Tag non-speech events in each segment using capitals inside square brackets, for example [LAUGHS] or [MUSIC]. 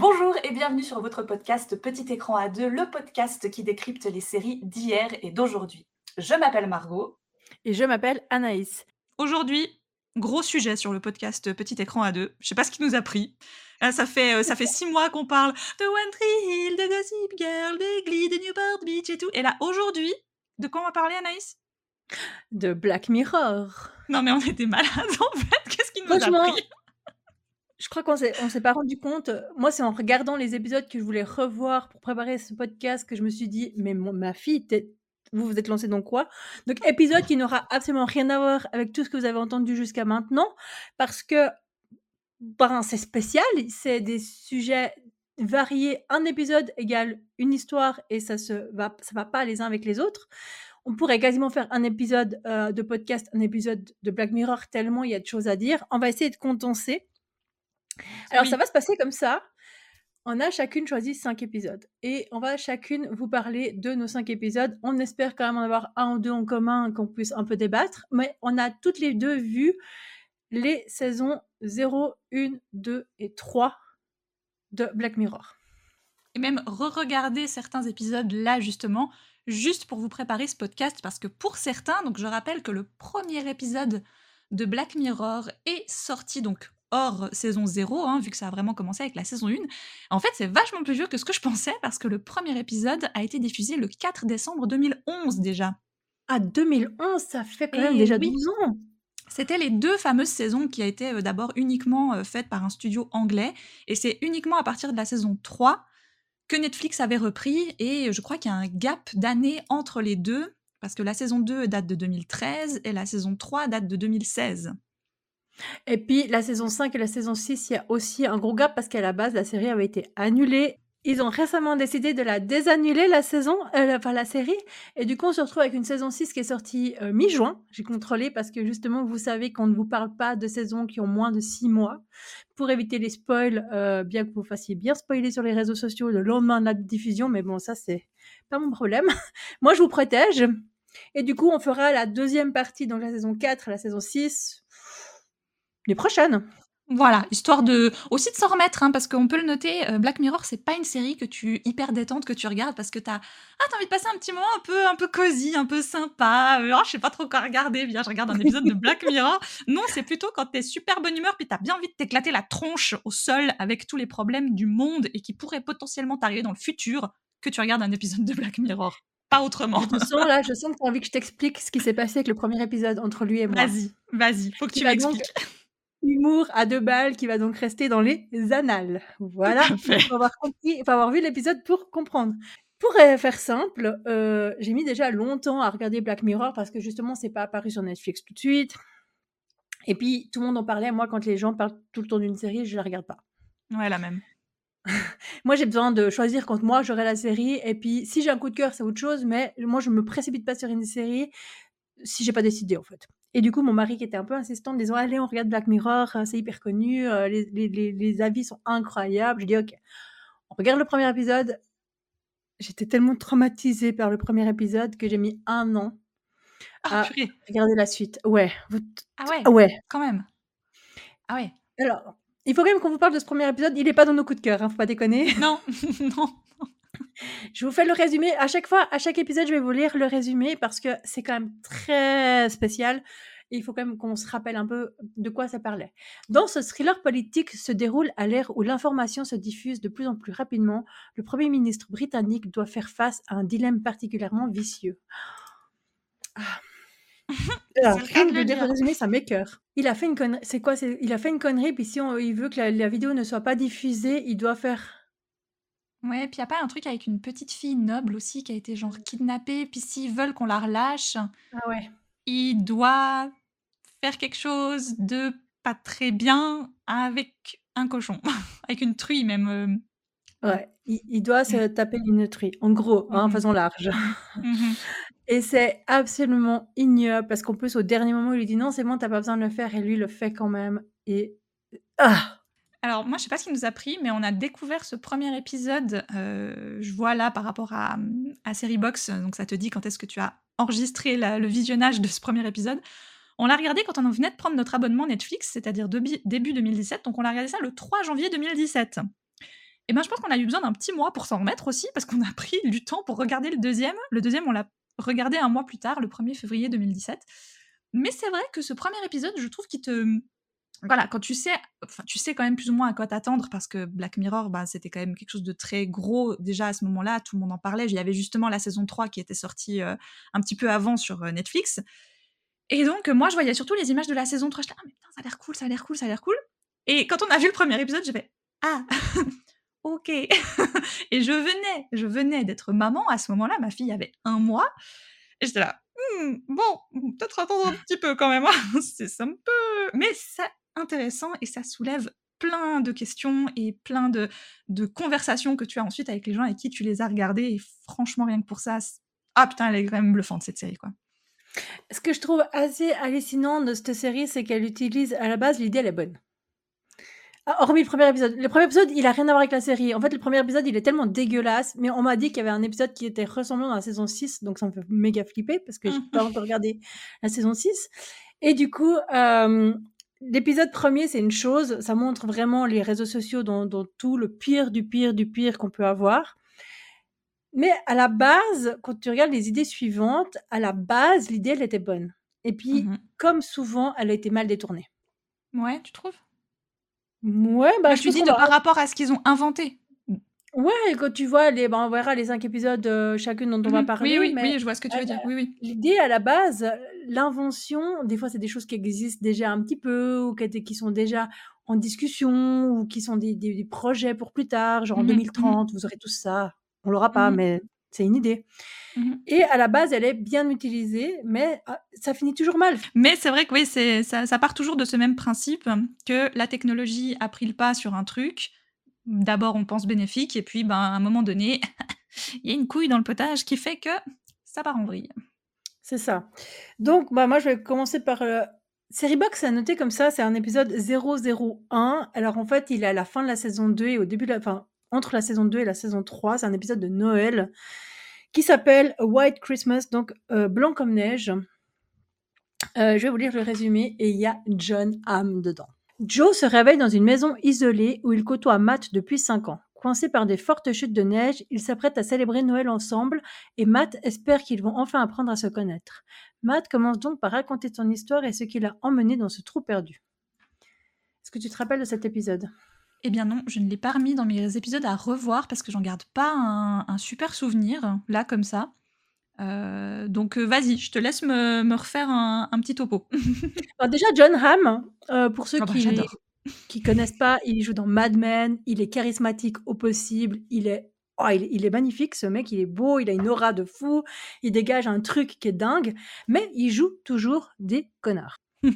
Bonjour et bienvenue sur votre podcast Petit écran à deux, le podcast qui décrypte les séries d'hier et d'aujourd'hui. Je m'appelle Margot. Et je m'appelle Anaïs. Aujourd'hui, gros sujet sur le podcast Petit écran à deux. Je sais pas ce qui nous a pris. Là, ça fait, euh, ça fait six mois qu'on parle de One Tree Hill, de Gossip Girl, de Glee, de Newport Beach et tout. Et là, aujourd'hui, de quoi on va parler, Anaïs? De Black Mirror. Non, mais on était malades [LAUGHS] en fait. Qu'est-ce qui nous a pris? Je crois qu'on s'est, s'est pas rendu compte. Moi, c'est en regardant les épisodes que je voulais revoir pour préparer ce podcast que je me suis dit, mais ma fille, vous vous êtes lancé dans quoi? Donc, épisode qui n'aura absolument rien à voir avec tout ce que vous avez entendu jusqu'à maintenant, parce que ben, c'est spécial, c'est des sujets variés. Un épisode égale une histoire et ça se va, ça va pas les uns avec les autres. On pourrait quasiment faire un épisode euh, de podcast, un épisode de Black Mirror, tellement il y a de choses à dire. On va essayer de condenser. Alors, ça va se passer comme ça. On a chacune choisi cinq épisodes et on va chacune vous parler de nos cinq épisodes. On espère quand même en avoir un ou deux en commun qu'on puisse un peu débattre, mais on a toutes les deux vu les saisons 0, 1, 2 et 3 de Black Mirror. Et même re-regarder certains épisodes là justement, juste pour vous préparer ce podcast, parce que pour certains, donc je rappelle que le premier épisode de Black Mirror est sorti donc hors saison 0, hein, vu que ça a vraiment commencé avec la saison 1. En fait, c'est vachement plus vieux que ce que je pensais, parce que le premier épisode a été diffusé le 4 décembre 2011 déjà. Ah, 2011, ça fait quand même déjà 12 ans c'était les deux fameuses saisons qui a été euh, d'abord uniquement euh, faites par un studio anglais, et c'est uniquement à partir de la saison 3 que Netflix avait repris, et je crois qu'il y a un gap d'années entre les deux, parce que la saison 2 date de 2013 et la saison 3 date de 2016. Et puis la saison 5 et la saison 6, il y a aussi un gros gap parce qu'à la base, la série avait été annulée. Ils ont récemment décidé de la désannuler, la saison, euh, enfin la série. Et du coup, on se retrouve avec une saison 6 qui est sortie euh, mi-juin. J'ai contrôlé parce que justement, vous savez qu'on ne vous parle pas de saisons qui ont moins de 6 mois. Pour éviter les spoils, euh, bien que vous fassiez bien spoiler sur les réseaux sociaux le lendemain de la diffusion. Mais bon, ça, c'est pas mon problème. [LAUGHS] Moi, je vous protège. Et du coup, on fera la deuxième partie, donc la saison 4 la saison 6 les prochaines. Voilà, histoire de aussi de s'en remettre, hein, parce qu'on peut le noter, euh, Black Mirror, c'est pas une série que tu hyper détente que tu regardes parce que t'as ah t'as envie de passer un petit moment un peu un peu cosy, un peu sympa. Euh, oh, je sais pas trop quoi regarder, viens je regarde un épisode de Black Mirror. [LAUGHS] Non, c'est plutôt quand t'es super bonne humeur puis t'as bien envie de t'éclater la tronche au sol avec tous les problèmes du monde et qui pourraient potentiellement t'arriver dans le futur que tu regardes un épisode de Black Mirror. Pas autrement. Je sens là, je sens que t'as envie que je t'explique ce qui s'est passé avec le premier épisode entre lui et moi. Vas-y, vas-y, faut que tu m'expliques humour à deux balles qui va donc rester dans les annales. Voilà, il faut avoir, compris, faut avoir vu l'épisode pour comprendre. Pour euh, faire simple, euh, j'ai mis déjà longtemps à regarder Black Mirror parce que justement, c'est pas apparu sur Netflix tout de suite. Et puis, tout le monde en parlait. Moi, quand les gens parlent tout le temps d'une série, je la regarde pas. Ouais, la même. [LAUGHS] moi, j'ai besoin de choisir quand moi j'aurai la série. Et puis, si j'ai un coup de cœur, c'est autre chose. Mais moi, je me précipite pas sur une série si j'ai pas décidé, en fait. Et du coup, mon mari qui était un peu insistant, disant Allez, on regarde Black Mirror, euh, c'est hyper connu, euh, les, les, les, avis sont incroyables. Je dis Ok, on regarde le premier épisode. J'étais tellement traumatisée par le premier épisode que j'ai mis un an ah, à regarder la suite. Ouais. Ah ouais Ouais. Quand même. Ah ouais. Alors, il faut quand même qu'on vous parle de ce premier épisode. Il n'est pas dans nos coups de cœur, hein, faut pas déconner. Non, [LAUGHS] non. Je vous fais le résumé. À chaque fois, à chaque épisode, je vais vous lire le résumé parce que c'est quand même très spécial. Et il faut quand même qu'on se rappelle un peu de quoi ça parlait. Dans ce thriller politique se déroule à l'ère où l'information se diffuse de plus en plus rapidement. Le Premier ministre britannique doit faire face à un dilemme particulièrement vicieux. Ah. [LAUGHS] rien que de dire le résumé, ça m'écœure. Il a fait une connerie. C'est quoi Il a fait une connerie, puis si il veut que la vidéo ne soit pas diffusée, il doit faire Ouais, puis il y a pas un truc avec une petite fille noble aussi qui a été genre kidnappée, puis s'ils veulent qu'on la relâche, Ah ouais. il doit faire quelque chose de pas très bien avec un cochon, [LAUGHS] avec une truie même. Euh. Ouais, il, doit se mmh. taper une truie, en gros, hein, mmh façon large. [LAUGHS] Mmh [LAUGHS] et c'est absolument ignoble parce qu'en plus, au dernier moment, il lui dit non, c'est bon, t'as pas besoin de le faire, et lui le fait quand même. Et ah! Alors moi, je sais pas ce qui nous a pris, mais on a découvert ce premier épisode, euh, je vois là par rapport à, à Box, donc ça te dit quand est-ce que tu as enregistré le visionnage de ce premier épisode. On l'a regardé quand on venait de prendre notre abonnement Netflix, c'est-à-dire début 2017, donc on l'a regardé ça le 3 janvier 2017. Et ben, je pense qu'on a eu besoin d'un petit mois pour s'en remettre aussi, parce qu'on a pris du temps pour regarder le deuxième. Le deuxième, on l'a regardé un mois plus tard, le 1er février 2017. Mais c'est vrai que ce premier épisode, je trouve qu'il te voilà, quand tu sais, tu sais quand même plus ou moins à quoi t'attendre parce que Black Mirror, bah, c'était quand même quelque chose de très gros déjà à ce moment-là, tout le monde en parlait. Il y avait justement la saison 3 qui était sortie euh, un petit peu avant sur euh, Netflix. Et donc, moi, je voyais surtout les images de la saison 3. Je disais, ah, mais putain, ça a l'air cool, ça a l'air cool, ça a l'air cool. Et quand on a vu le premier épisode, j'ai fait, ah, [LAUGHS] ok. [LAUGHS] et je venais, je venais d'être maman à ce moment-là. Ma fille avait un mois. Et j'étais là, «Hmm, bon, peut-être attendre un petit peu quand même. Hein. [LAUGHS] c'est un peu. Mais ça, intéressant et ça soulève plein de questions et plein de, de conversations que tu as ensuite avec les gens avec qui tu les as regardées. Et franchement, rien que pour ça, ah putain, elle est quand même bluffante cette série, quoi. Ce que je trouve assez hallucinant de cette série, c'est qu'elle utilise à la base l'idée, elle est bonne. Ah, hormis le premier épisode. Le premier épisode, il a rien à voir avec la série. En fait, le premier épisode, il est tellement dégueulasse, mais on m'a dit qu'il y avait un épisode qui était ressemblant dans la saison 6, donc ça me fait méga flipper parce que j'ai pas encore regardé la saison 6. Et du coup, euh, l'épisode premier, c'est une chose, ça montre vraiment les réseaux sociaux dans, tout le pire du pire du pire qu'on peut avoir. Mais à la base, quand tu regardes les idées suivantes, à la base, l'idée, elle était bonne. Et puis, mmh comme souvent, elle a été mal détournée. Ouais, tu trouves? Ouais, bah, je, dis de par rapport à ce qu'ils ont inventé. Ouais, quand tu vois les, bah, on verra les cinq épisodes euh, chacune dont on va mmh parler. Oui, oui, oui, je vois ce que tu veux dire. Oui, oui. L'idée à la base, l'invention, des fois c'est des choses qui existent déjà un petit peu ou qui, qui sont déjà en discussion ou qui sont des, des, projets pour plus tard, genre en 2030, mmh vous aurez tout ça. On l'aura pas, mmh mais c'est une idée. Et à la base, elle est bien utilisée, mais ah, ça finit toujours mal. Mais c'est vrai que oui, ça, ça part toujours de ce même principe que la technologie a pris le pas sur un truc d'abord on pense bénéfique et puis ben, à un moment donné, [LAUGHS] il y a une couille dans le potage qui fait que ça part en vrille. C'est ça. Donc bah, moi je vais commencer par... Euh... Box a noté comme ça, c'est un épisode 001. Alors en fait, il est à la fin de la saison 2 et au début de la... Enfin, entre la saison 2 et la saison 3, c'est un épisode de Noël qui s'appelle White Christmas, donc euh, blanc comme neige. Euh, je vais vous lire le résumé et il y a John Hamm dedans. Joe se réveille dans une maison isolée où il côtoie Matt depuis 5 ans. Coincé par des fortes chutes de neige, ils s'apprêtent à célébrer Noël ensemble et Matt espère qu'ils vont enfin apprendre à se connaître. Matt commence donc par raconter son histoire et ce qui l'a emmené dans ce trou perdu. Est-ce que tu te rappelles de cet épisode? Eh bien non, je ne l'ai pas remis dans mes épisodes à revoir parce que j'en garde pas un, super souvenir, là, comme ça. Euh, donc euh, vas-y, je te laisse me, refaire un, petit topo. [LAUGHS] Alors déjà, John Hamm, euh, pour ceux ah bah, qui qui connaissent pas, il joue dans Mad Men, il est charismatique au possible, il est, oh, il, est magnifique ce mec, il est beau, il a une aura de fou, il dégage un truc qui est dingue, mais il joue toujours des connards. [LAUGHS]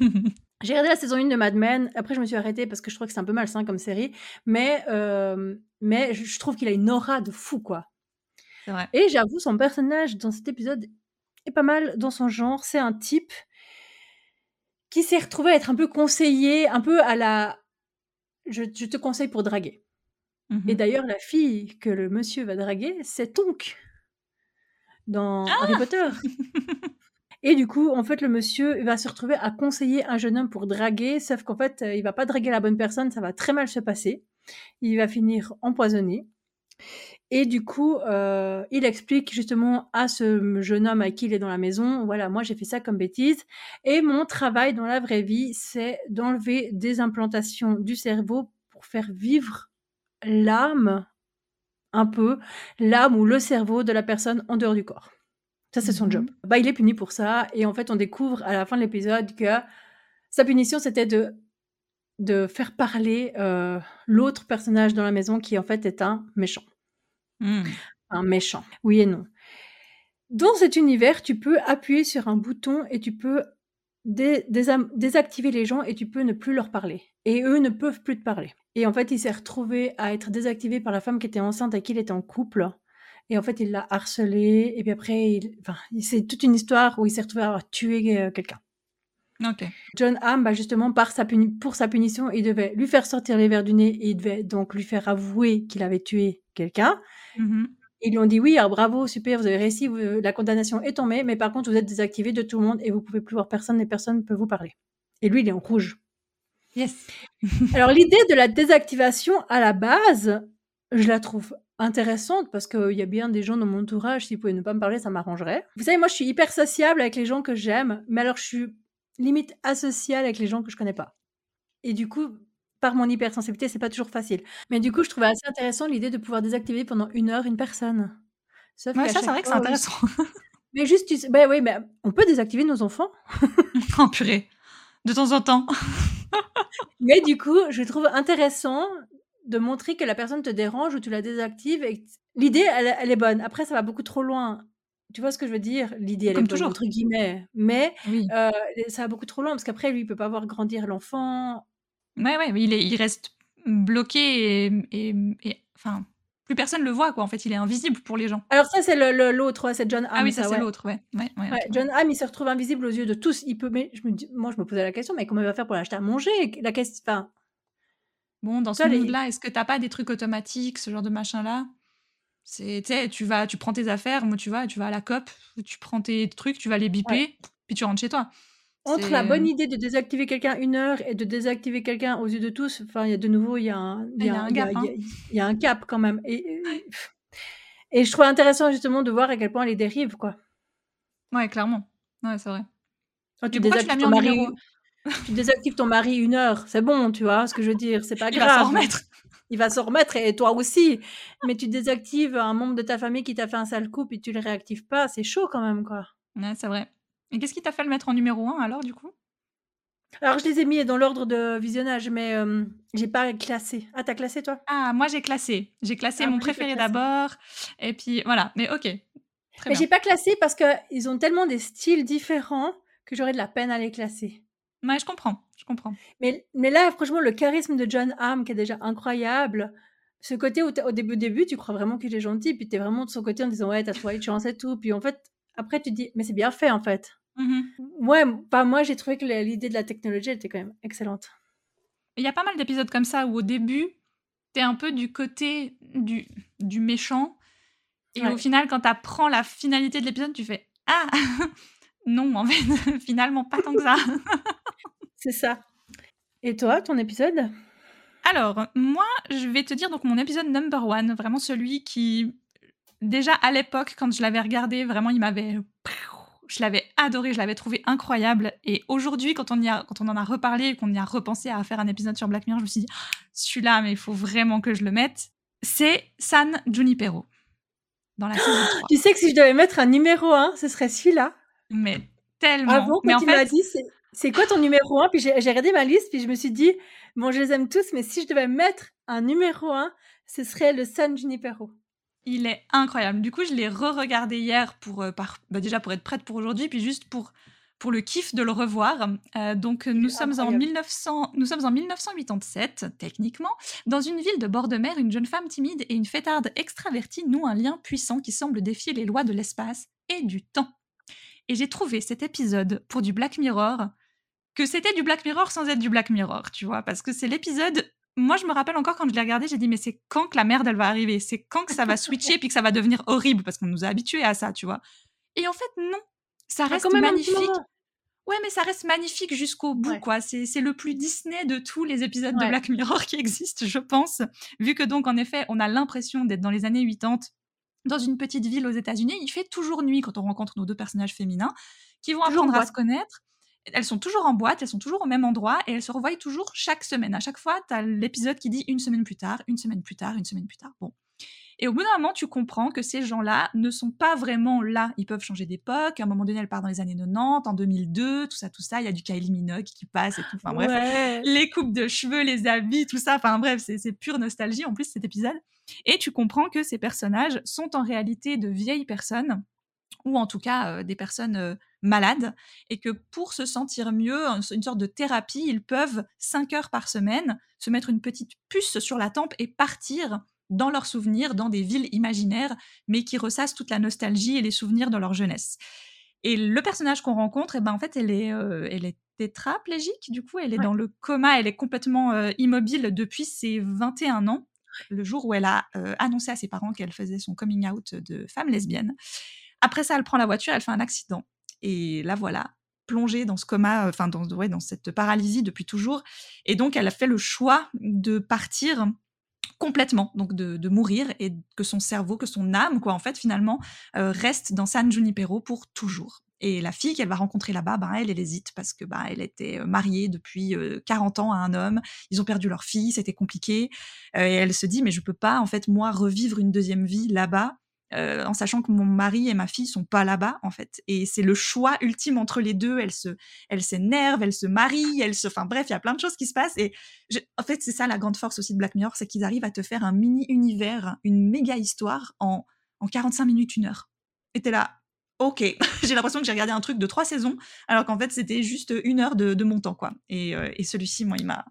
J'ai regardé la saison 1 de Mad Men, après je me suis arrêtée parce que je trouve que c'est un peu malsain comme série, mais, mais je trouve qu'il a une aura de fou, quoi. Et j'avoue, son personnage dans cet épisode est pas mal dans son genre. C'est un type qui s'est retrouvé à être un peu conseillé, un peu à la je, te conseille pour draguer. Mmh Et d'ailleurs, la fille que le monsieur va draguer, c'est Tonk dans ah Harry Potter. [LAUGHS] Et du coup, en fait, le monsieur va se retrouver à conseiller un jeune homme pour draguer, sauf qu'en fait, il va pas draguer la bonne personne, ça va très mal se passer. Il va finir empoisonné. Et du coup, euh, il explique justement à ce jeune homme à qui il est dans la maison, voilà, moi j'ai fait ça comme bêtise. Et mon travail dans la vraie vie, c'est d'enlever des implantations du cerveau pour faire vivre l'âme, un peu, l'âme ou le cerveau de la personne en dehors du corps. Ça, c'est son job. Mmh bah, il est puni pour ça. Et en fait, on découvre à la fin de l'épisode que sa punition, c'était de, de faire parler euh, l'autre personnage dans la maison qui, en fait, est un méchant. Mmh. Un méchant. Oui et non. Dans cet univers, tu peux appuyer sur un bouton et tu peux désactiver les gens et tu peux ne plus leur parler. Et eux ne peuvent plus te parler. Et en fait, il s'est retrouvé à être désactivé par la femme qui était enceinte avec qui il était en couple. Et en fait, il l'a harcelé. Et puis après, enfin, c'est toute une histoire où il s'est retrouvé à tuer euh, quelqu'un. John Hamm, bah justement, par sa pour sa punition, il devait lui faire sortir les verres du nez et il devait donc lui faire avouer qu'il avait tué quelqu'un. Mmh Ils lui ont dit oui, alors bravo, super, vous avez réussi, la condamnation est tombée, mais par contre, vous êtes désactivé de tout le monde et vous pouvez plus voir personne et personne ne peut vous parler. Et lui, il est en rouge. Yes. [LAUGHS] alors, l'idée de la désactivation à la base, Je la trouve intéressante parce qu'il y a bien des gens dans mon entourage, s'ils pouvaient ne pas me parler, ça m'arrangerait. Vous savez, moi, je suis hyper sociable avec les gens que j'aime, mais alors je suis limite asociale avec les gens que je connais pas. Et du coup, par mon hypersensibilité, c'est pas toujours facile. Mais du coup, je trouvais assez intéressant l'idée de pouvoir désactiver pendant une heure une personne. Sauf ouais, ça, c'est vrai que c'est intéressant. [LAUGHS] Mais juste, tu sais, bah oui, mais on peut désactiver nos enfants. en [LAUGHS] purée. De temps en temps. [LAUGHS] mais du coup, je trouve intéressant de montrer que la personne te dérange ou tu la désactives. Et... L'idée, elle, est bonne. Après, ça va beaucoup trop loin. Tu vois ce que je veux dire? L'idée, elle est toujours. entre guillemets. Mais euh, ça va beaucoup trop loin parce qu'après, lui, il peut pas voir grandir l'enfant. Ouais, ouais, il, est, il reste bloqué et, et, enfin, plus personne le voit, quoi. En fait, il est invisible pour les gens. Alors ça, c'est l'autre, le, c'est John Hamm. Ah oui, ça, c'est l'autre, ouais. Ouais, ouais, John Hamm, il se retrouve invisible aux yeux de tous. Il peut, mais je me dis, moi, je me posais la question, mais comment il va faire pour l'acheter à manger? La question, enfin. Bon, dans ce monde-là, est-ce que t'as pas des trucs automatiques, ce genre de machin-là? C'est, tu vas, tu prends tes affaires, moi, tu vas, tu vas à la COP, tu prends tes trucs, tu vas les biper, puis tu rentres chez toi. Entre la bonne idée de désactiver quelqu'un une heure et de désactiver quelqu'un aux yeux de tous, enfin, il y a de nouveau, il y a un, il y a un gap, y, a un cap quand même. Et, et je trouve intéressant justement de voir à quel point les dérive, quoi. Ouais, clairement. Ouais, c'est vrai. tu, désactives ton mari, tu désactives ton mari une heure, c'est bon, tu vois ce que je veux dire, c'est pas grave. [LAUGHS] Il va s'en remettre. Il va s'en remettre et toi aussi. Mais tu désactives un membre de ta famille qui t'a fait un sale coup et tu le réactives pas, c'est chaud quand même, quoi. Ouais, c'est vrai. Et qu'est-ce qui t'a fait le mettre en numéro 1 alors, du coup? Alors, je les ai mis dans l'ordre de visionnage, mais j'ai pas classé. Ah, t'as classé, toi? Ah, moi, j'ai classé. J'ai classé ah, mon préféré d'abord. Et puis, voilà. Mais ok. mais j'ai pas classé parce qu'ils ont tellement des styles différents que j'aurais de la peine à les classer. Ouais, je comprends. Je comprends. Mais, mais là, franchement, le charisme de John Hamm, qui est déjà incroyable, ce côté où au début, début, tu crois vraiment qu'il est gentil, puis tu es vraiment de son côté en disant ouais, t'as trouvé une chance et tout. Puis en fait, après, tu te dis mais c'est bien fait en fait. Mmh ouais, bah, moi j'ai trouvé que l'idée de la technologie était quand même excellente. Il y a pas mal d'épisodes comme ça où au début, tu es un peu du côté du, du méchant. Et au final, quand tu apprends la finalité de l'épisode, tu fais Ah [LAUGHS] Non, en fait, [LAUGHS] finalement, pas tant que ça. [LAUGHS] C'est ça. Et toi, ton épisode? Alors, moi, je vais te dire donc mon épisode number one, vraiment celui qui, déjà à l'époque, quand je l'avais regardé, vraiment, il m'avait je l'avais adoré, je l'avais trouvé incroyable. Et aujourd'hui, quand, on quand on en a reparlé et qu'on y a repensé à faire un épisode sur Black Mirror, je me suis dit, ah, celui-là, mais il faut vraiment que je le mette. C'est San Junipero. Dans la saison 3. [GASPS] Tu sais que si je devais mettre un numéro 1, ce serait celui-là. Mais tellement. mais en fait... dit, c'est quoi ton numéro 1 Puis j'ai regardé ma liste, puis je me suis dit, bon, je les aime tous, mais si je devais mettre un numéro 1, ce serait le San Junipero. Il est incroyable. Du coup, je l'ai re-regardé hier pour, euh, bah, déjà pour être prête pour aujourd'hui, puis juste pour, pour le kiff de le revoir. Euh, donc, nous sommes, en 1900, nous sommes en 1987, techniquement. Dans une ville de bord de mer, une jeune femme timide et une fêtarde extravertie nouent un lien puissant qui semble défier les lois de l'espace et du temps. Et j'ai trouvé cet épisode pour du Black Mirror que c'était du Black Mirror sans être du Black Mirror, tu vois, parce que c'est l'épisode moi, je me rappelle encore quand je l'ai regardé, j'ai dit, mais c'est quand que la merde, elle va arriver? C'est quand que ça va switcher puis que ça va devenir horrible? Parce qu'on nous a habitués à ça, tu vois? Et en fait, non. Ça reste magnifique. Ouais, mais ça reste magnifique jusqu'au bout, quoi. C'est le plus Disney de tous les épisodes de Black Mirror qui existent, je pense. Vu que donc, en effet, on a l'impression d'être dans les années 80, dans une petite ville aux États-Unis. Il fait toujours nuit quand on rencontre nos deux personnages féminins, qui vont apprendre à se connaître elles sont toujours en boîte, elles sont toujours au même endroit et elles se revoient toujours chaque semaine. À chaque fois, tu as l'épisode qui dit une semaine plus tard, une semaine plus tard, une semaine plus tard. Bon. Et au bout d'un moment, tu comprends que ces gens-là ne sont pas vraiment là. Ils peuvent changer d'époque. À un moment donné, elle part dans les années 90, en 2002, tout ça, tout ça. Il y a du Kylie Minogue qui passe et tout. Enfin bref, les coupes de cheveux, les habits, tout ça. Enfin bref, c'est pure nostalgie en plus cet épisode. Et tu comprends que ces personnages sont en réalité de vieilles personnes ou en tout cas euh, des personnes euh, malades, et que pour se sentir mieux, une sorte de thérapie, ils peuvent, cinq heures par semaine, se mettre une petite puce sur la tempe et partir dans leurs souvenirs, dans des villes imaginaires, mais qui ressassent toute la nostalgie et les souvenirs de leur jeunesse. Et le personnage qu'on rencontre, eh ben, en fait, elle est, euh, elle est tétraplégique, du coup, elle est dans le coma, elle est complètement immobile depuis ses 21 ans, le jour où elle a annoncé à ses parents qu'elle faisait son coming out de femme lesbienne. Après ça, elle prend la voiture, elle fait un accident. Et là, voilà, plongée dans ce coma, enfin, dans, ouais, dans cette paralysie depuis toujours. Et donc, elle a fait le choix de partir complètement, donc de, de mourir et que son cerveau, que son âme, quoi, en fait, finalement, euh, reste dans San Junipero pour toujours. Et la fille qu'elle va rencontrer là-bas, ben, elle, elle hésite parce que ben, elle était euh, mariée depuis 40 ans à un homme. Ils ont perdu leur fille, c'était compliqué. et elle se dit, mais je peux pas, en fait, moi, revivre une deuxième vie là-bas euh, en sachant que mon mari et ma fille sont pas là-bas en fait. Et c'est le choix ultime entre les deux. Elle se, elle s'énerve, elle se marie, elle se, enfin bref, il y a plein de choses qui se passent. Et en fait, c'est ça la grande force aussi de Black Mirror, c'est qu'ils arrivent à te faire un mini univers, une méga histoire en en 45 minutes, une heure. Et t'es là, ok, [LAUGHS] j'ai l'impression que j'ai regardé un truc de trois saisons, alors qu'en fait c'était juste une heure de, de mon temps quoi. Et, euh, et celui-ci, moi, il m'a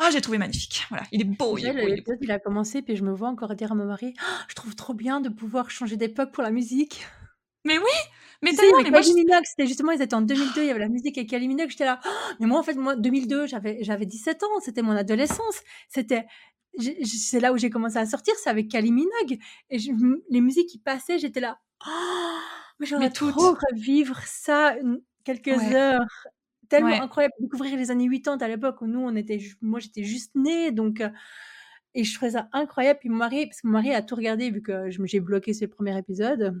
ah, j'ai trouvé magnifique. Voilà, il est beau, il est beau, il il a commencé, puis je me vois encore dire à mon mari: «Ah, «Je trouve trop bien de pouvoir changer d'époque pour la musique». Mais oui! Mais tellement, mais moi c'était justement ils étaient en 2002, [GASPS] il y avait la musique avec Kylie Minogue, j'étais là: «Ah!» mais moi, en fait, moi, 2002, j'avais j'avais 17 ans, c'était mon adolescence, c'était c'est là où j'ai commencé à sortir, c'est avec Kylie Minogue et je les musiques qui passaient, j'étais là: «Oh, mais toutes. trop revivre ça, quelques Ouais. heures». Tellement Ouais. incroyable, découvrir les années 80 à l'époque où nous on était moi j'étais juste née donc et je trouvais ça incroyable. Puis mon mari parce que mon mari a tout regardé vu que j'ai bloqué ces premiers épisodes.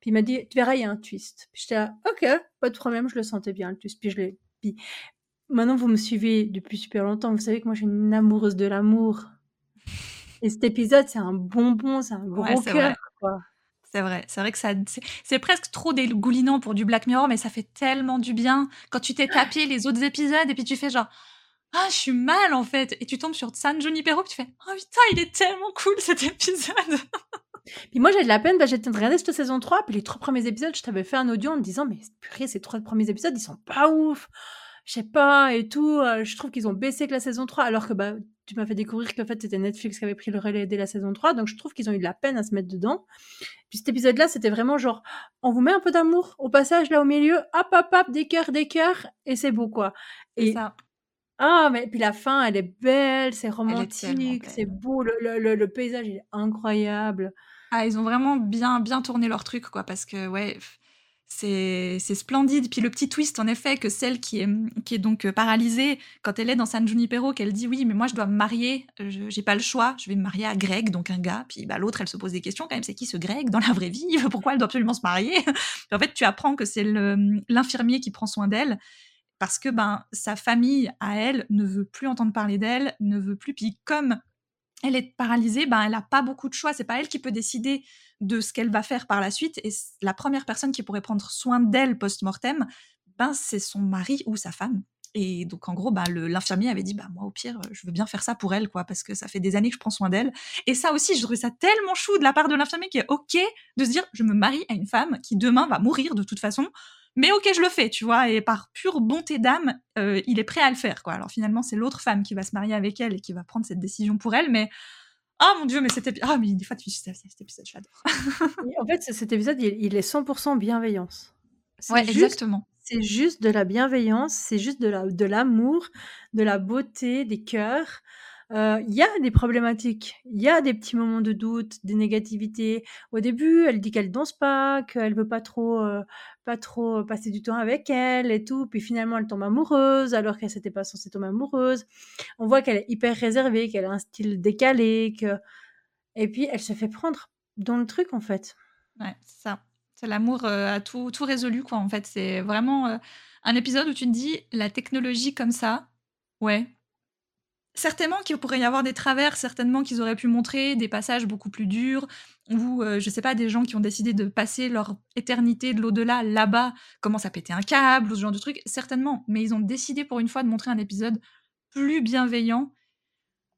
Puis il m'a dit: «Tu verras, il y a un twist». Puis j'étais «OK, pas de problème», je le sentais bien le twist. Puis je l'ai puis maintenant vous me suivez depuis super longtemps, vous savez que moi je suis une amoureuse de l'amour et cet épisode, c'est un bonbon, c'est un gros cœur, quoi. C'est vrai, c'est vrai que ça c'est presque trop dégoulinant pour du Black Mirror, mais ça fait tellement du bien. Quand tu t'es tapé les autres épisodes et puis tu fais genre: «Ah, je suis mal en fait» et tu tombes sur San Junipero, puis tu fais: «Oh putain, il est tellement cool cet épisode!» [LAUGHS] Puis moi, j'ai de la peine, bah, j'étais en train de regarder cette saison 3, puis les 3 premiers épisodes, je t'avais fait un audio en me disant: «Mais purée, ces 3 premiers épisodes, ils sont pas ouf, je sais pas et tout, heu, je trouve qu'ils ont baissé que la saison 3», alors que, bah, tu m'as fait découvrir qu'en fait, c'était Netflix qui avait pris le relais dès la saison 3, donc je trouve qu'ils ont eu de la peine à se mettre dedans. Puis cet épisode-là, c'était vraiment genre: «On vous met un peu d'amour au passage là au milieu, hop, hop, hop, des cœurs, des cœurs et c'est beau quoi» et ça. ah mais puis la fin, elle est belle, c'est romantique, c'est beau, le le le le paysage, il est incroyable. Ah, ils ont vraiment bien bien tourné leur truc quoi, parce que ouais, c'est splendide. Puis le petit twist en effet que celle qui est, donc, heu, paralysée, quand elle est dans San Junipero, qu'elle dit: «Oui, mais moi je dois me marier, heu, je j'ai pas le choix, je vais me marier à Greg», donc un gars. Puis bah, l'autre, elle se pose des questions quand même, c'est qui ce Greg dans la vraie vie? [LAUGHS] Pourquoi elle doit absolument se marier? [LAUGHS] En fait, tu apprends que c'est l'infirmier qui prend soin d'elle parce que, ben, sa famille à elle ne veut plus entendre parler d'elle, ne veut plus puis comme elle est paralysée, ben, elle a pas beaucoup de choix. C'est pas elle qui peut décider de ce qu'elle va faire par la suite et la première personne qui pourrait prendre soin d'elle post-mortem, ben, c'est son mari ou sa femme et donc en gros, le l'infirmier avait dit: «Bah, moi, au pire, je veux bien faire ça pour elle, quoi, parce que ça fait des années que je prends soin d'elle» et ça aussi, je trouvais ça tellement chou de la part de l'infirmier qui est OK de se dire: «Je me marie à une femme qui demain va mourir de toute façon, mais OK, je le fais», tu vois? Et par pure bonté d'âme, heu, il est prêt à le faire, quoi. Alors finalement, c'est l'autre femme qui va se marier avec elle et qui va prendre cette décision pour elle, mais ah mon Dieu, mais cet épi ah mais des fois tu cet cet épisode, je l'adore. [LAUGHS] Oui, en fait, cet épisode, il il est 100% bienveillance. Ouais, juste exactement. c'est juste de la bienveillance, c'est juste de la de l'amour, de la beauté, des cœurs. Il y a des problématiques, il y a des petits moments de doute, des négativités. Au début, elle dit qu'elle danse pas, qu'elle veut pas trop, pas trop passer du temps avec elle et tout, puis finalement elle tombe amoureuse alors qu'elle s'était pas censée tomber amoureuse. On voit qu'elle est hyper réservée, qu'elle a un style décalé, que et puis elle se fait prendre dans le truc, en fait. Ouais, c'est ça. C'est l'amour, heu, a tout tout résolu, quoi, en fait. C'est vraiment, un épisode où tu te dis: «La technologie comme ça, ouais, certainement qu'il pourrait y avoir des travers, certainement qu'ils auraient pu montrer des passages beaucoup plus durs ou, heu, je sais pas, des gens qui ont décidé de passer leur éternité de l'au-delà là-bas, commencent à péter un câble ou ce genre de truc, certainement. Mais ils ont décidé pour une fois de montrer un épisode plus bienveillant.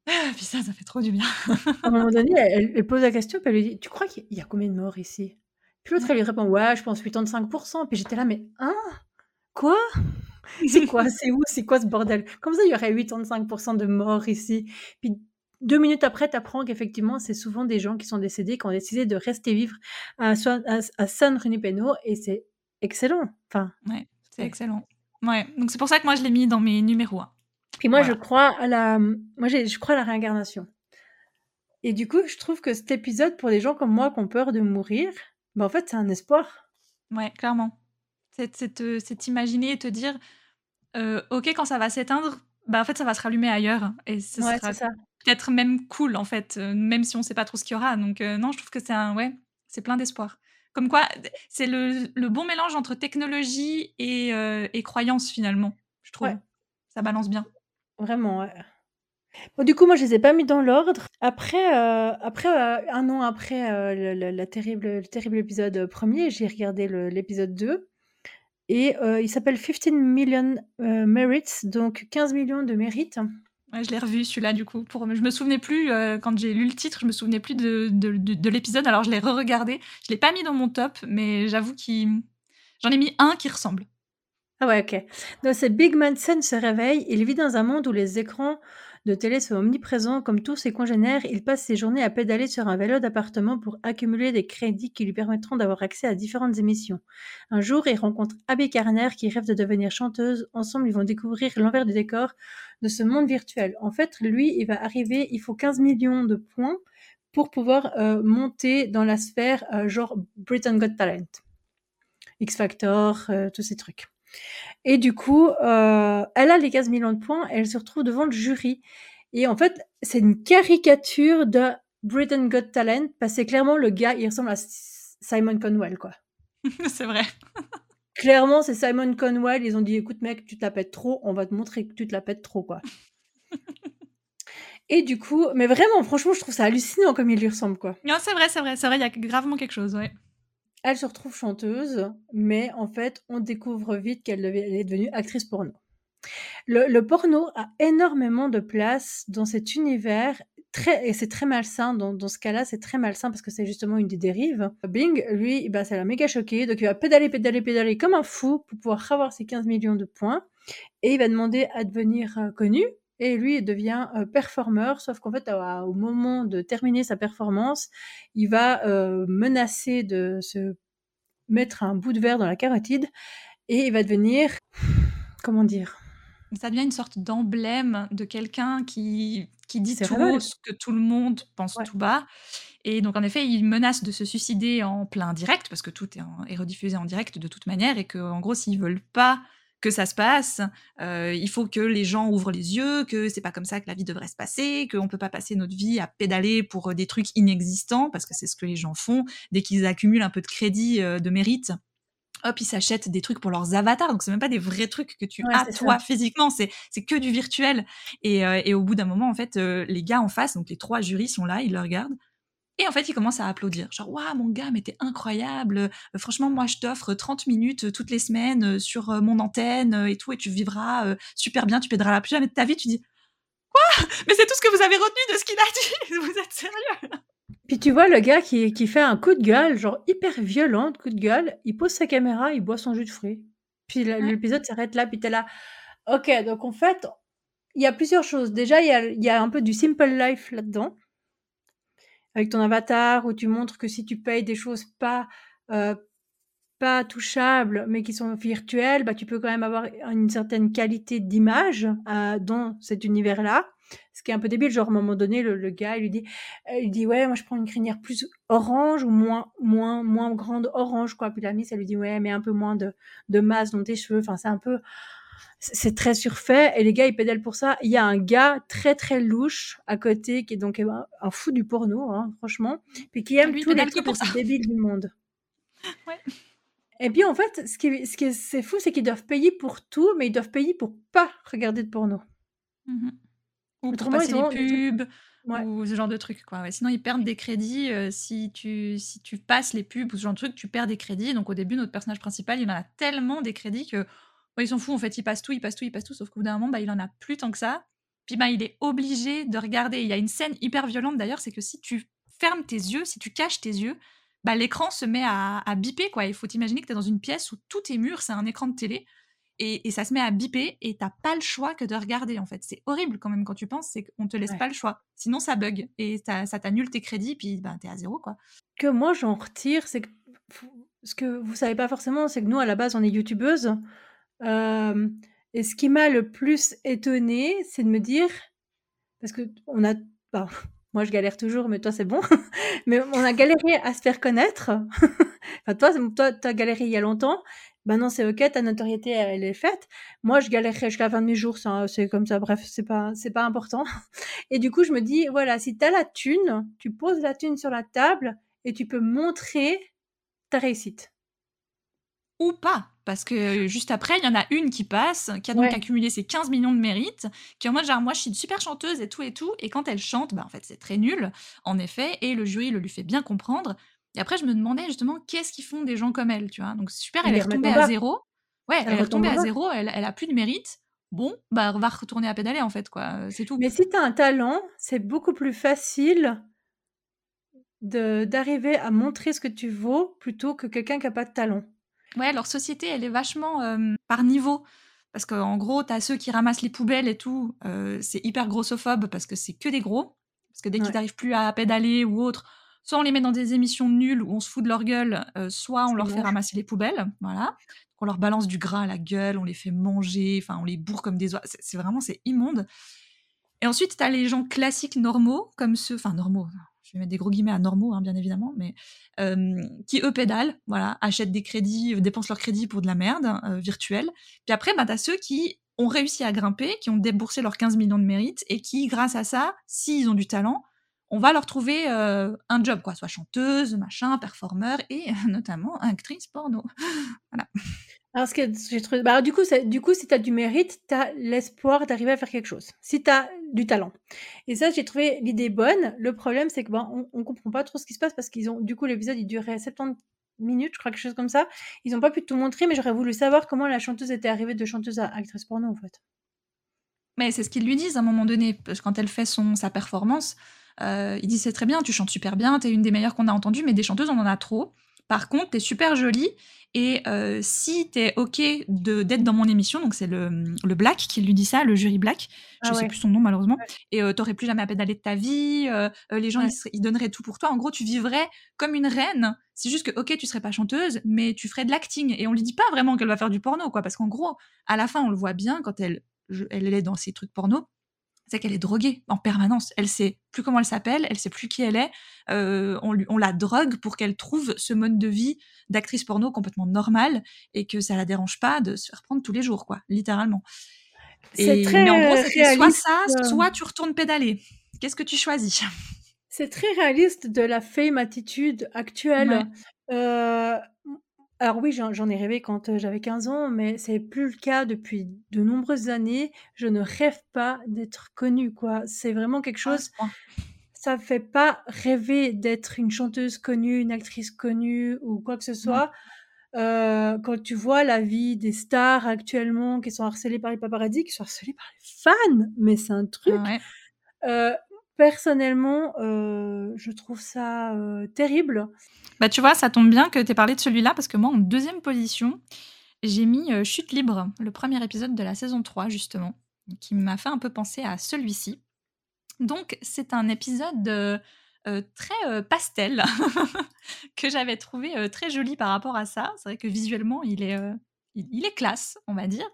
Ah, puis ça, ça fait trop du bien. À un moment donné, elle elle pose la question, puis elle lui dit: «Tu crois qu'il y a combien de morts ici?» puis l'autre, elle lui répond: «Ouais, je pense 85 puis j'étais là: «Mais hein? Quoi? C'est [LAUGHS] quoi? C'est où? C'est quoi ce bordel? Comment ça, il y aurait 85% de morts ici?» puis 2 minutes après, tu apprends qu'effectivement, c'est souvent des gens qui sont décédés, qui ont décidé de rester vivre à San à à San et c'est excellent. Enfin, Ouais, c'est excellent. Ouais, donc c'est pour ça que moi je l'ai mis dans mes numéros 1. puis moi, je crois à la, moi je crois à la réincarnation et du coup, je trouve que cet épisode, pour des gens comme moi qui ont peur de mourir, bah, en fait, c'est un espoir. Ouais, clairement. C'est c'est te c'est t'imaginer et te dire, heu: «OK, quand ça va s'éteindre, bah, en fait, ça va se rallumer ailleurs et ce Ouais, sera peut-être même cool en fait, heu, même si on sait pas trop ce qu'il y aura. Donc heu, non, je trouve que c'est un ouais, c'est plein d'espoir. Comme quoi, c'est le le bon mélange entre technologie et et croyance finalement, je trouve. Ouais. Ça balance bien. Vraiment, ouais. Bon, du coup, moi, je les ai pas mis dans l'ordre. Après, après, 1 an après, heu, le le la terrible le terrible épisode, 1er, j'ai regardé l'épisode 2 et heu, il s'appelle 15 000 000 heu, merits, donc 15 000 000 de mérites. Ouais, je l'ai revu celui-là du coup pour je me souvenais plus, heu, quand j'ai lu le titre, je me souvenais plus de de de de l'épisode, alors je l'ai re-regardé. Je l'ai pas mis dans mon top, mais j'avoue qu'il j'en ai mis un qui ressemble. Ah ouais, OK. Donc c'est Big Manson se réveille, il vit dans un monde où les écrans de télé sont omniprésents. Comme tous ses congénères, il passe ses journées à pédaler sur un vélo d'appartement pour accumuler des crédits qui lui permettront d'avoir accès à différentes émissions. Un jour, il rencontre Abby Garner qui rêve de devenir chanteuse. Ensemble, ils vont découvrir l'envers du décor de ce monde virtuel. En fait, lui, il va arriver, il faut 15 millions de points pour pouvoir euh, monter dans la sphère euh, genre Britain Got Talent, X Factor, euh, tous ces trucs. Et du coup, euh, elle a les 15 millions de points et elle se retrouve devant le jury. Et en fait, c'est une caricature de Britain Got Talent parce que clairement le gars, il ressemble à Simon Conwell, quoi. [LAUGHS] c'est vrai. [LAUGHS] Clairement, c'est Simon Conwell. Ils ont dit, écoute, mec, tu te la pètes trop, on va te montrer que tu te la pètes trop, quoi. [LAUGHS] Et du coup, mais vraiment, franchement, je trouve ça hallucinant comme il lui ressemble, quoi. Non, c'est vrai, c'est vrai, c'est vrai, il y a gravement quelque chose, ouais. Elle se retrouve chanteuse, mais en fait, on découvre vite qu'elle est devenue actrice porno. Le, le porno a énormément de place dans cet univers, très, et c'est très malsain. Dans, dans ce cas-là, c'est très malsain parce que c'est justement une des dérives. Bing, lui, bah, ça l'a méga choqué, donc il va pédaler, pédaler, pédaler comme un fou pour pouvoir avoir ses 15 millions de points, et il va demander à devenir euh, connu. Et lui, il devient euh, performeur, sauf qu'en fait, à- au moment de terminer sa performance, il va euh, menacer de se mettre un bout de verre dans la carotide et il va devenir, comment dire, Ça devient une sorte d'emblème de quelqu'un qui qui dit tout haut ce que tout le monde pense Ouais. tout bas. Et donc en effet, il menace de se suicider en plein direct parce que tout est en est rediffusé en direct de toute manière et qu'en gros, s'ils veulent pas que ça se passe, heu, il faut que les gens ouvrent les yeux, que c'est pas comme ça que la vie devrait se passer, qu'on peut pas passer notre vie à pédaler pour, heu, des trucs inexistants parce que c'est ce que les gens font. Dès qu'ils accumulent un peu de crédit, heu, de mérite, hop, ils s'achètent des trucs pour leurs avatars. Donc c'est même pas des vrais trucs que tu Ouais, as toi ça. physiquement, c'est c'est que du virtuel. Et, euh, et au bout d'un moment, en fait, euh, les gars en face, donc les trois jurys sont là, ils le regardent. Et en fait, ils commencent à applaudir. Genre, waouh, mon gars, mais t'es incroyable. Euh, franchement, moi, je t'offre 30 minutes euh, toutes les semaines euh, sur mon antenne et tout, et tu vivras super bien, tu paideras la plus jamais de ta vie. Tu dis, quoi? Mais c'est tout ce que vous avez retenu de ce qu'il a dit? [LAUGHS] Vous êtes sérieux Puis tu vois le gars qui, qui fait un coup de gueule, genre hyper violent, coup de gueule, il pose sa caméra, il boit son jus de fruits. Puis Ouais. l'épisode s'arrête là, puis t'es là. Ok, donc en fait, il y a plusieurs choses. Déjà, il y a, il y a un peu du simple life là-dedans, avec ton avatar, où tu montres que si tu payes des choses pas, euh, pas touchables, mais qui sont virtuelles, bah, tu peux quand même avoir une certaine qualité d'image euh, dans cet univers-là. Ce qui est un peu débile, genre à un moment donné, le, le gars, il lui dit, euh, il dit ouais, moi je prends une crinière plus orange ou moins moins moins grande orange quoi. Puis la miss, elle lui dit ouais, mais un peu moins de de masse dans tes cheveux. Enfin, c'est un peu c'est très surfait et les gars ils pédalent pour ça. Il y a un gars très très louche à côté qui est donc un, un fou du porno, hein, franchement, puis qui aime Lui, tous les trucs pour ça. débiles du monde. [LAUGHS] Ouais. Et puis en fait, ce qui est, ce qui est, c'est fou, c'est qu'ils doivent payer pour tout, mais ils doivent payer pour pas regarder de porno. Mhm. Ou pour passer ils ont les pubs, Ouais. ou ce genre de trucs. Quoi. Ouais. Sinon, ils perdent des crédits. euh, si, tu, si tu passes les pubs ou ce genre de trucs, tu perds des crédits. Donc au début, notre personnage principal, il en a tellement des crédits que ouais, il s'en fout. En fait, il passe tout, il passe tout, il passe tout. Sauf qu'au bout d'un moment, bah, il en a plus tant que ça. Puis bah, il est obligé de regarder. Il y a une scène hyper violente d'ailleurs, c'est que si tu fermes tes yeux, si tu caches tes yeux, bah, l'écran se met à, à biper. Quoi. Il faut t'imaginer que tu es dans une pièce où tout est mûr, c'est un écran de télé. Et, et ça se met à biper et t'as pas le choix que de regarder en fait. C'est horrible quand même quand tu penses, c'est qu'on te laisse Ouais. pas le choix. Sinon ça bug et ça, t'annule tes crédits puis bah, t'es à zéro quoi. que moi j'en retire, c'est que ce que vous savez pas forcément, c'est que nous à la base on est youtubeuse. Et ce qui m'a le plus étonnée, c'est de me dire, parce que on a, bah, [LAUGHS] moi je galère toujours, mais toi c'est bon, [LAUGHS] mais on a galéré à se faire connaître. [LAUGHS] enfin toi, toi t'as galéré il y a longtemps, ben non, c'est OK, ta notoriété, elle est faite. Moi, je galérerai jusqu'à la fin de mes jours, c'est comme ça. Bref, c'est pas c'est pas important et du coup, je me dis: «Voilà, si tu as la thune, tu poses la thune sur la table et tu peux montrer ta réussite». Ou pas, parce que juste après, il y en a une qui passe, qui a donc Ouais. accumulé ses 15 millions de mérites, qui est en mode genre: «Moi, je suis une super chanteuse et tout et tout» et quand elle chante, bah, en fait, c'est très nul, en effet et le jury le lui fait bien comprendre et après je me demandais justement qu'est-ce qu'ils font des gens comme elle, tu vois? Donc c'est super, elle est retombée à. 0. Ouais, Elle elle est retombée à. 0, elle elle a plus de mérite. Bon, bah, va retourner à pédaler en fait quoi, heu, c'est tout. Mais si tu as un talent, c'est beaucoup plus facile de d'arriver à montrer ce que tu vaux, plutôt que quelqu'un qui a pas de talent. Ouais, leur société, elle est vachement, hem, par niveau. Parce qu'en gros, tu as ceux qui ramassent les poubelles et tout, heu, c'est hyper grossophobe parce que c'est que des gros. Parce que dès qu'ils Ouais. arrivent plus à pédaler ou autre, soit on les met dans des émissions nulles où on se fout de leur gueule, heu, soit on leur fait ramasser les poubelles, voilà. On leur balance du gras à la gueule, on les fait manger, enfin on les bourre comme des oies c'est c'est vraiment c'est immonde et ensuite tu as les gens classiques normaux comme ceux enfin normaux, je vais mettre des gros guillemets à normaux, hein, bien évidemment, mais qui eux pédalent, voilà, achètent des crédits, heu, dépensent leurs crédits pour de la merde, heu, virtuelle. Puis après, bah, tu as ceux qui ont réussi à grimper, qui ont déboursé leurs 15 millions de mérites et qui, grâce à ça, s'ils ont du talent, on va leur trouver, heu, un job quoi, soit chanteuse, machin, performeur et [LAUGHS] notamment actrice porno. [LAUGHS] Voilà. Alors ce que j'ai trouvé bah, du coup, du coup, si tu as du mérite, tu as l'espoir d'arriver à faire quelque chose. Si tu as du talent et ça, j'ai trouvé l'idée bonne. Le problème, c'est que, ben, on comprend pas trop ce qui se passe parce qu'ils ont du coup, l'épisode, il durait 70 minutes, je crois, quelque chose comme ça. Ils ont pas pu tout montrer, mais j'aurais voulu savoir comment la chanteuse était arrivée de chanteuse à actrice porno, en fait. Mais c'est ce qu'ils lui disent à un moment donné, parce que quand elle fait son sa performance, heu, ils disent: «C'est très bien, tu chantes super bien, tu es une des meilleures qu'on a entendues, mais des chanteuses, on en a trop. Par contre, tu es super jolie et heu, si tu es OK de d'être dans mon émission», donc c'est le, le Black qui lui dit ça, le jury Black, je Ah sais plus son nom malheureusement Ouais. et heu, «Tu aurais plus jamais à pédaler de ta vie, heu heu, les gens Ouais. ils donneraient tout pour toi. En gros, tu vivrais comme une reine. C'est juste que, OK, tu serais pas chanteuse, mais tu ferais de l'acting» et on lui dit pas vraiment qu'elle va faire du porno quoi, parce qu'en gros, à la fin, on le voit bien quand elle je elle est dans ses trucs porno, c'est qu'elle est droguée en permanence. Elle sait plus comment elle s'appelle, elle sait plus qui elle est, heu, on lui on la drogue pour qu'elle trouve ce mode de vie d'actrice porno complètement normal et que ça la dérange pas de se faire prendre tous les jours quoi, littéralement C'est et très, mais en gros, c'était soit réaliste, ça, heu soit tu retournes pédaler. Qu'est-ce que tu choisis? C'est très réaliste de la fame attitude actuelle. Ouais. Mmh, alors oui, j'en j'en ai rêvé quand, heu, j'avais 15 ans, mais c'est plus le cas depuis de nombreuses années. Je ne rêve pas d'être connue, quoi. C'est vraiment quelque à chose point. ça fait pas rêver d'être une chanteuse connue, une actrice connue ou quoi que ce soit. Heu, quand tu vois la vie des stars actuellement qui sont harcelées par les paparazzis, qui sont harcelées par les fans, mais c'est un truc! Ouais. Heu, personnellement, heu, je trouve ça, heu, terrible. Bah, tu vois, ça tombe bien que tu aies parlé de celui-là parce que moi, en 2e position, j'ai mis, heu, Chute libre, le 1er épisode de la saison 3 justement, qui m'a fait un peu penser à celui-ci. Donc c'est un épisode, très, pastel [LAUGHS] que j'avais trouvé, très joli par rapport à ça. C'est vrai que visuellement, il est, il il est classe, on va dire.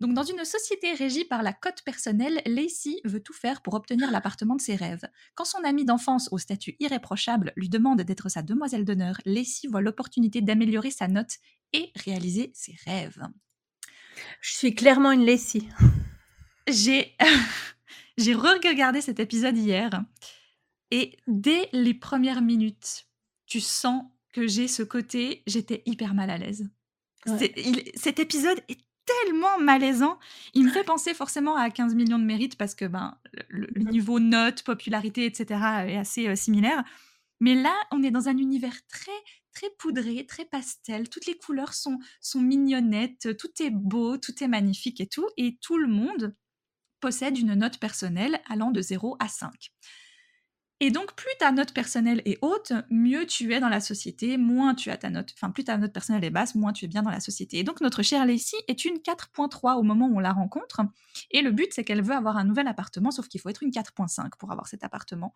Donc dans une société régie par la cote personnelle, Lacey veut tout faire pour obtenir l'appartement de ses rêves. Quand son amie d'enfance au statut irréprochable lui demande d'être sa demoiselle d'honneur, Lacey voit l'opportunité d'améliorer sa note et réaliser ses rêves. Je suis clairement une Lacey. J'ai [LAUGHS] j'ai re-regardé cet épisode hier et dès les 1res minutes, tu sens que j'ai ce côté, j'étais hyper mal à l'aise. Ouais. C'est il cet épisode est tellement malaisant. Il me fait penser forcément à 15 millions de mérites parce que, ben, le le Mmh. niveau notes, popularité et cetera est assez, heu, similaire. Mais là, on est dans un univers très, très poudré, très pastel. Toutes les couleurs sont sont mignonnettes, tout est beau, tout est magnifique et tout et tout le monde possède une note personnelle allant de 0 à 5. Et donc plus ta note personnelle est haute, mieux tu es dans la société, moins tu as ta note enfin, plus ta note personnelle est basse, moins tu es bien dans la société. Et donc notre chère Lacey est une 4.3 au moment où on la rencontre et le but, c'est qu'elle veut avoir un nouvel appartement, sauf qu'il faut être une 4.5 pour avoir cet appartement.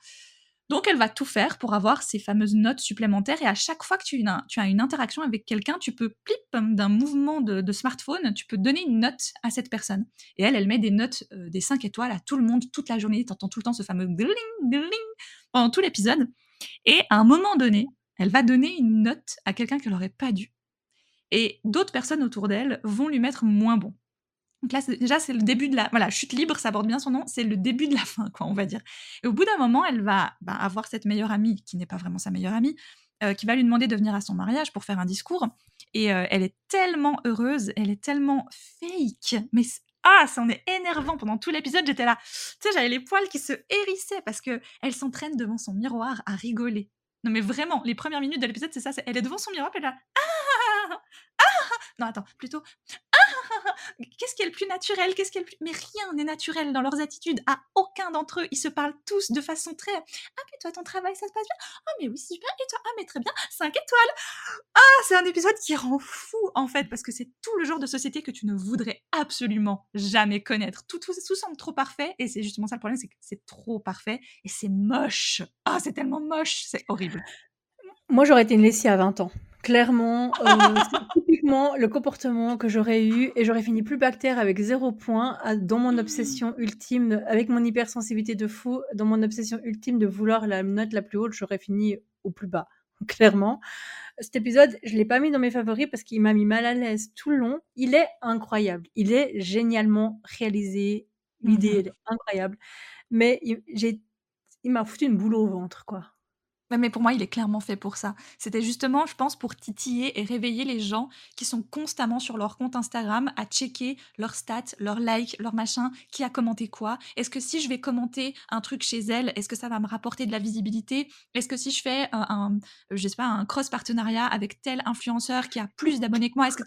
Donc elle va tout faire pour avoir ces fameuses notes supplémentaires et à chaque fois que tu as une interaction avec quelqu'un, tu peux plip d'un mouvement de smartphone, tu peux donner une note à cette personne. Et elle, elle met des notes, heu, des 5 étoiles à tout le monde toute la journée. Tu entends tout le temps ce fameux gling gling pendant tout l'épisode et à un moment donné, elle va donner une note à quelqu'un qu'elle aurait pas dû. et d'autres personnes autour d'elle vont lui mettre moins bon. Donc là, déjà, c'est le début de la... Voilà, chute libre, ça porte bien son nom, c'est le début de la fin, quoi, on va dire. Et au bout d'un moment, elle va bah, avoir cette meilleure amie, qui n'est pas vraiment sa meilleure amie, euh, qui va lui demander de venir à son mariage pour faire un discours. Et euh, elle est tellement heureuse, elle est tellement fake, mais ah, ça en est énervant pendant tout l'épisode. J'étais là, tu sais, j'avais les poils qui se hérissaient parce que elle s'entraîne devant son miroir à rigoler. Non mais vraiment, les premières minutes de l'épisode, c'est ça. elle est devant son miroir, elle est là, ah, ah, non attends, plutôt, qu'est-ce qui est le plus naturel? Qu'est-ce qui est plus... Mais rien n'est naturel dans leurs attitudes. À aucun d'entre eux, ils se parlent tous de façon très. Ah mais toi ton travail ça se passe bien? Ah mais oui super. Et toi? Ah mais très bien. 5 étoiles. Ah c'est un épisode qui rend fou en fait parce que c'est tout le genre de société que tu ne voudrais absolument jamais connaître. Tout, tout, tout semble trop parfait et c'est justement ça le problème, c'est que c'est trop parfait et c'est moche. Ah c'est tellement moche, c'est horrible. Moi j'aurais été une Lessie à 20 ans. Clairement, euh, [LAUGHS] c'est typiquement le comportement que j'aurais eu et j'aurais fini plus bactère avec zéro point dans mon obsession ultime, avec mon hypersensibilité de fou, dans mon obsession ultime de vouloir la note la plus haute, j'aurais fini au plus bas, [LAUGHS] clairement. Cet épisode, je l'ai pas mis dans mes favoris parce qu'il m'a mis mal à l'aise tout le long. Il est incroyable, il est génialement réalisé, l'idée mmh est incroyable, mais il, il m'a foutu une boule au ventre, quoi mais pour moi, il est clairement fait pour ça. C'était justement, je pense, pour titiller et réveiller les gens qui sont constamment sur leur compte Instagram à checker leurs stats, leurs likes, leurs machins, qui a commenté quoi. Est-ce que si je vais commenter un truc chez elle, est-ce que ça va me rapporter de la visibilité? Est-ce que si je fais un, je sais pas, un cross partenariat avec tel influenceur qui a plus d'abonnés que moi, est-ce que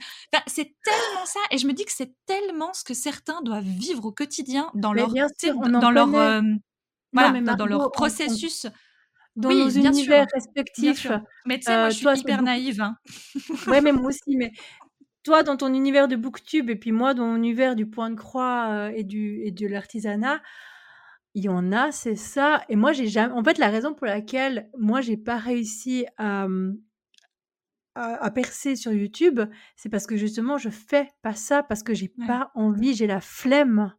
c'est tellement ça Et je me dis que c'est tellement ce que certains doivent vivre au quotidien dans leur, dans leur, euh, voilà, dans leur processus dans nos univers respectifs. Mais tu sais, moi, je suis hyper naïve. Hein. [LAUGHS] ouais, mais moi aussi. Mais toi, dans ton univers de booktube, et puis moi, dans mon univers du point de croix et, du, et de l'artisanat, il y en a, c'est ça. Et moi, j'ai jamais. En fait, la raison pour laquelle moi, j'ai pas réussi à, mmh, à, percer sur YouTube, c'est parce que justement, je fais pas ça parce que j'ai pas envie, j'ai la flemme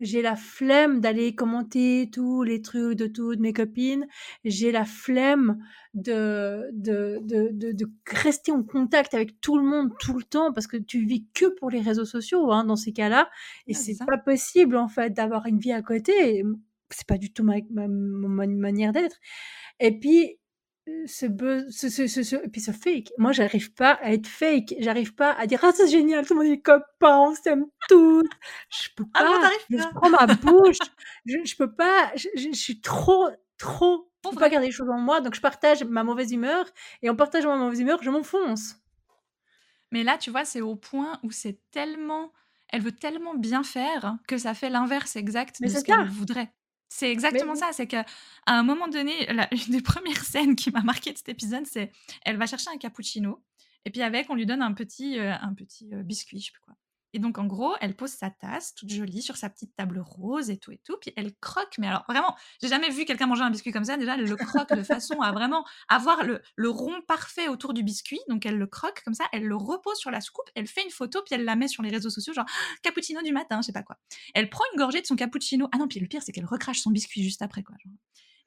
j'ai la flemme d'aller commenter tous les trucs de toutes mes copines. J'ai la flemme de, de, de, de, rester en contact avec tout le monde tout le temps parce que tu vis que pour les réseaux sociaux hein, dans ces cas-là. Et c'est pas possible en fait d'avoir une vie à côté. C'est pas du tout ma, ma, ma manière d'être. Et puis, ce, ce, ce, ce, et puis ce fake. Moi, j'arrive pas à être fake. J'arrive pas à dire, ah, c'est génial, tout le monde est copain, on s'aime tous. Je peux ah pas. je prends ma bouche. je, je, peux pas. Je, je, suis trop, trop. Je peux pas garder les choses en moi. Donc, je partage ma mauvaise humeur. Et en partageant ma mauvaise humeur, je m'enfonce. Mais là, tu vois, c'est au point où c'est tellement. Elle veut tellement bien faire que ça fait l'inverse exact de ce qu'elle voudrait. C'est exactement ça, c'est qu'à un moment donné, la [LAUGHS] une des premières scènes qui m'a marqué de cet épisode, c'est elle va chercher un cappuccino et puis avec on lui donne un petit, euh, un petit, euh, biscuit, je sais plus quoi. Et donc, en gros, elle pose sa tasse toute jolie sur sa petite table rose et tout et tout. Puis elle croque. Mais alors, vraiment, j'ai jamais vu quelqu'un manger un biscuit comme ça. Déjà, elle le croque de façon à vraiment avoir le, le, rond parfait autour du biscuit. Donc, elle le croque comme ça. Elle le repose sur la soucoupe. Elle fait une photo. Puis elle la met sur les réseaux sociaux. Genre, [GASPS] cappuccino du matin, je sais pas quoi. Elle prend une gorgée de son cappuccino. Ah non, puis le pire, c'est qu'elle recrache son biscuit juste après, quoi.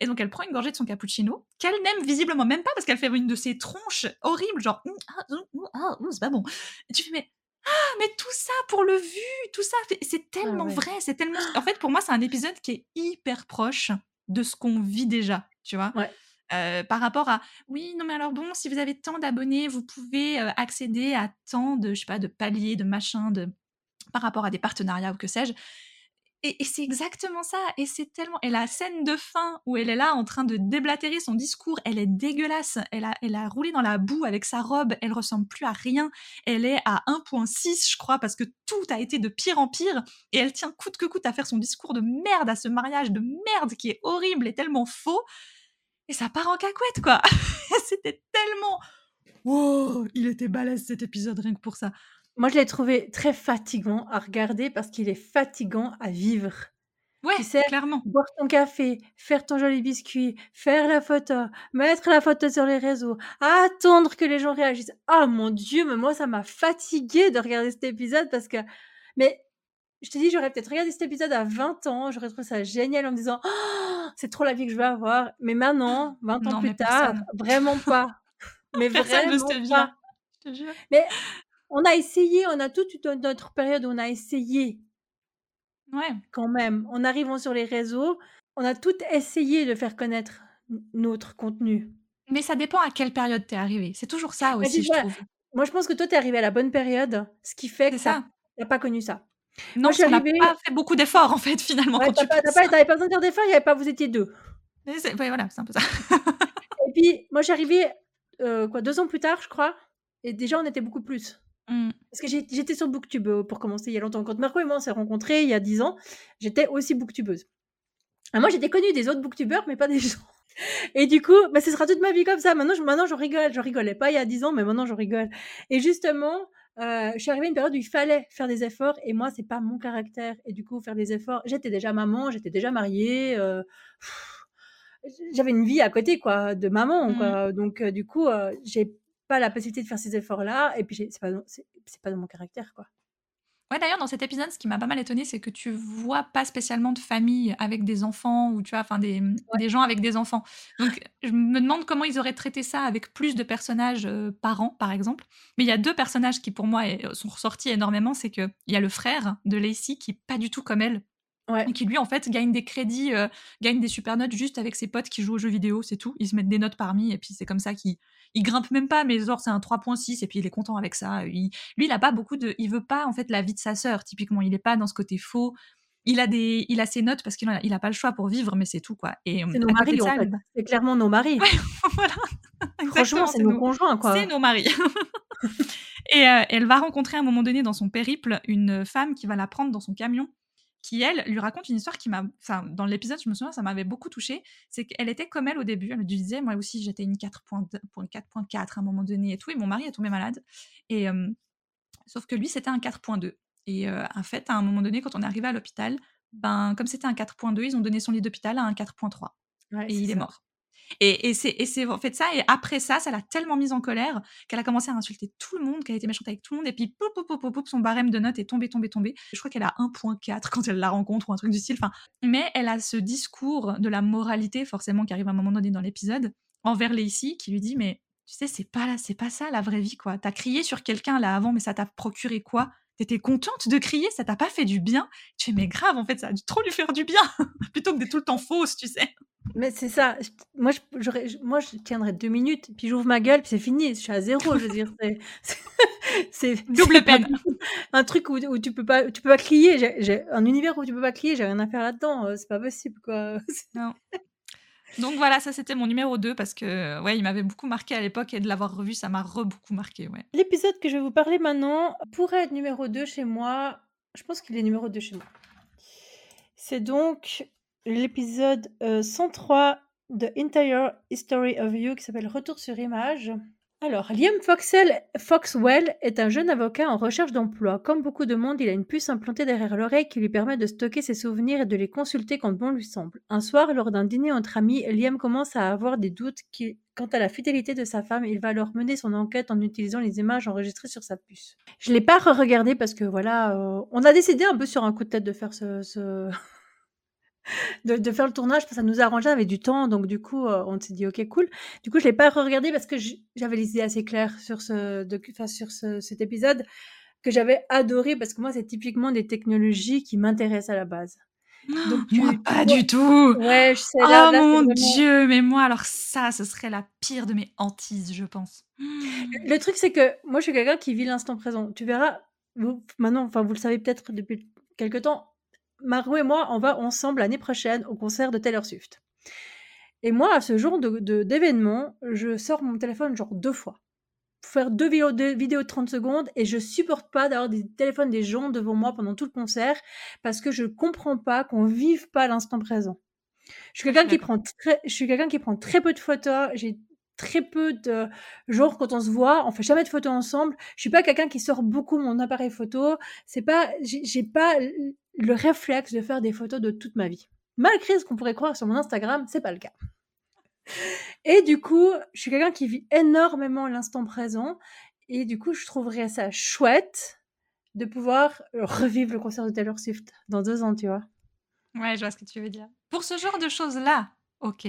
Et donc, elle prend une gorgée de son cappuccino, qu'elle n'aime visiblement même pas parce qu'elle fait une de ses tronches horribles, genre, ah, ah, c'est pas bon. Tu fais, mais ah, mais tout ça pour le vu, tout ça, c'est ah tellement vrai, c'est tellement. [GASPS] En fait, pour moi, c'est un épisode qui est hyper proche de ce qu'on vit déjà, tu vois? par rapport à oui non mais alors bon si vous avez tant d'abonnés vous pouvez accéder à tant de je sais pas de paliers de machins de par rapport à des partenariats ou que sais-je et, c'est exactement ça. Et c'est tellement. Et la scène de fin où elle est là en train de déblatérer son discours, elle est dégueulasse. Elle a, roulé dans la boue avec sa robe. Elle ressemble plus à rien. Elle est à 1.6, je crois, parce que tout a été de pire en pire. Et elle tient coûte que coûte à faire son discours de merde, à ce mariage de merde qui est horrible et tellement faux. Et ça part en cacouette, quoi. [LAUGHS] C'était tellement. Wow, il était balèze cet épisode rien que pour ça. Moi, je l'ai trouvé très fatigant à regarder parce qu'il est fatigant à vivre. Ouais, tu sais, clairement. Boire ton café, faire ton joli biscuit, faire la photo, mettre la photo sur les réseaux, attendre que les gens réagissent. Ah mon Dieu, mais moi, ça m'a fatigué de regarder cet épisode parce que. Mais je te dis, j'aurais peut-être regardé cet épisode à 20 ans, j'aurais trouvé ça génial en me disant, oh, c'est trop la vie que je veux avoir. Mais maintenant, 20 ans plus tard, vraiment pas. [LAUGHS] Mais vraiment pas. Je te jure. Mais on a essayé, on a toute notre période où on a essayé Ouais. quand même. En arrivant sur les réseaux, on a toutes essayé de faire connaître notre contenu. Mais ça dépend à quelle période tu es arrivé. C'est toujours ça Mais aussi, je trouve. moi je pense que toi tu es arrivé à la bonne période, ce qui fait que ça. tu as pas connu ça. Non, Moi je arrivée pas fait beaucoup d'efforts, [LAUGHS] en fait, finalement, ouais, tu pas pas besoin de faire d'efforts, il y avait pas vous étiez 2. Mais c'est ouais, voilà, c'est un peu ça. Et puis moi arrivée, heu, quoi 2 ans plus tard, je crois et déjà on était beaucoup plus. Mmh. Parce que j'étais sur Booktube, pour commencer il y a longtemps. Quand Marco et moi on s'est rencontrés il y a 10 ans, j'étais aussi booktubeuse. Et moi j'étais connue des autres booktubeurs, mais pas des [LAUGHS] gens. Et du coup, bah, ce sera toute ma vie comme ça. Maintenant je maintenant j'en rigole. J'en rigolais pas il y a 10 ans, mais maintenant j'en rigole. Et justement, heu, je suis arrivée à une période où il fallait faire des efforts et moi c'est pas mon caractère et du coup faire des efforts j'étais déjà maman, j'étais déjà mariée, heu, j'avais une vie à côté quoi, de maman Mmh. quoi. Donc heu, du coup, j'ai pas la possibilité de faire ces efforts-là et puis c'est pas dans c'est c'est pas dans mon caractère quoi. Ouais, d'ailleurs, dans cet épisode, ce qui m'a pas mal étonnée, c'est que tu vois pas spécialement de famille avec des enfants ou tu vois, enfin des, Ouais. des gens avec des enfants. Donc je me demande comment ils auraient traité ça avec plus de personnages, heu, par an, par exemple. Mais il y a 2 personnages qui pour moi sont ressortis énormément, c'est qu'il y a le frère de Lacey qui est pas du tout comme elle Ouais. et qui lui, en fait, gagne des crédits, heu, gagne des super notes juste avec ses potes qui jouent aux jeux vidéo, c'est tout. Ils se mettent des notes parmi et puis c'est comme ça qu'il il grimpe même pas, mais genre c'est un 3.6 et puis il est content avec ça. Il lui, il a pas beaucoup de il veut pas, en fait, la vie de sa sœur, typiquement. Il est pas dans ce côté faux. Il a des il a ses notes parce qu'il a il a pas le choix pour vivre, mais c'est tout, quoi et C'est nos à côté maris en fait. C'est clairement nos maris. Ouais, [LAUGHS] voilà, Franchement, c'est c'est nos nos conjoints quoi. c'est nos maris [LAUGHS] et heu, elle va rencontrer à un moment donné dans son périple une femme qui va la prendre dans son camion, qui elle, lui raconte une histoire qui m'a enfin dans l'épisode, je me souviens, ça m'avait beaucoup touchée. C'est qu'elle était comme elle au début, elle lui disait: «Moi aussi j'étais une 4.2 point 4.4 à un moment donné et tout et mon mari est tombé malade» et sauf que lui c'était un 4.2 et en fait, à un moment donné, quand on est arrivé à l'hôpital, ben, comme c'était un 4.2, ils ont donné son lit d'hôpital à un 4.3 Ouais, et il est mort. Et c'est en fait ça et après ça, ça l'a tellement mise en colère qu'elle a commencé à insulter tout le monde, qu'elle a été méchante avec tout le monde et puis poup, poup, poup, poup, son barème de notes est tombé, tombé, tombé. Je crois qu'elle a 1.4 quand elle la rencontre ou un truc du style, enfin mais elle a ce discours de la moralité forcément qui arrive à un moment donné dans l'épisode, envers Lacey qui lui dit: «Mais tu sais, c'est pas là c'est pas ça la vraie vie, quoi. Tu as crié sur quelqu'un là avant, mais ça t'a procuré quoi? Tu étais contente de crier, ça t'a pas fait du bien?» tu fais: «Mais grave, en fait, ça a dû trop lui faire du bien!» [LAUGHS] plutôt que d'être tout le temps fausse, tu sais? Mais c'est ça. Moi je moi je tiendrais 2 minutes, puis j'ouvre ma gueule, puis c'est fini. Je suis à 0, je veux dire, [LAUGHS] [LAUGHS] c'est Double peine. un truc où où tu peux pas tu peux pas crier. J'ai un univers où tu peux pas crier, j'ai rien à faire là-dedans, heu, c'est pas possible quoi. Non. Donc voilà, ça c'était mon numéro 2 parce que, ouais, m'avait beaucoup marqué à l'époque et de l'avoir revu, ça m'a re beaucoup marqué. L'épisode que je vais vous parler maintenant pourrait être numéro 2 chez moi. Je pense qu'il est numéro 2 chez moi. C'est donc l'épisode, heu, 103 de Entire History of You qui s'appelle Retour sur image. Alors, Liam Foxwell est un jeune avocat en recherche d'emploi. Comme beaucoup de monde, il a une puce implantée derrière l'oreille qui lui permet de stocker ses souvenirs et de les consulter quand bon lui semble. Un soir, lors d'un dîner entre amis, Liam commence à avoir des doutes quant à la fidélité de sa femme. Il va alors mener son enquête en utilisant les images enregistrées sur sa puce. Je l'ai pas re-regardé parce que voilà, euh, on a décidé un peu sur un coup de tête de faire ce- de, de faire le tournage parce que ça nous arrangeait avec du temps, donc du coup euh, on s'est dit ok cool. Du coup je l'ai pas re-regardé parce que j'avais les idées assez claires sur ce, enfin, sur ce- cet épisode que j'avais adoré parce que moi c'est typiquement des technologies qui m'intéressent à la base. Donc tu- Moi, tu pas vois- du tout! Ouais, je sais. Oh là- là, c'est mon vraiment- Dieu! Mais moi, alors ça, ce serait la pire de mes hantises, je pense. Le truc, c'est que moi, je suis quelqu'un qui vit l'instant présent. Tu verras, vous, maintenant, enfin, vous le savez peut-être depuis quelque temps, Margot et moi, on va ensemble l'année prochaine au concert de Taylor Swift. Et moi, à ce genre de, de- d'événement, je sors mon téléphone genre deux fois. Pour faire deux vidéos, deux vidéos de 30 secondes et je supporte pas d'avoir des téléphones des gens devant moi pendant tout le concert parce que je comprends pas qu'on vive pas l'instant présent. Je suis quelqu'un qui prend très, je suis quelqu'un qui prend très peu de photos. J'ai très peu de genre quand on se voit, on fait jamais de photos ensemble. Je suis pas quelqu'un qui sort beaucoup mon appareil photo. C'est pas, j'ai pas le réflexe de faire des photos de toute ma vie. Malgré ce qu'on pourrait croire sur mon Instagram, c'est pas le cas. Et du coup, je suis quelqu'un qui vit énormément l'instant présent. Et du coup, je trouverais ça chouette de pouvoir revivre le concert de Taylor Swift dans deux ans, tu vois. Ouais, je vois ce que tu veux dire. Pour ce genre de choses-là, ok.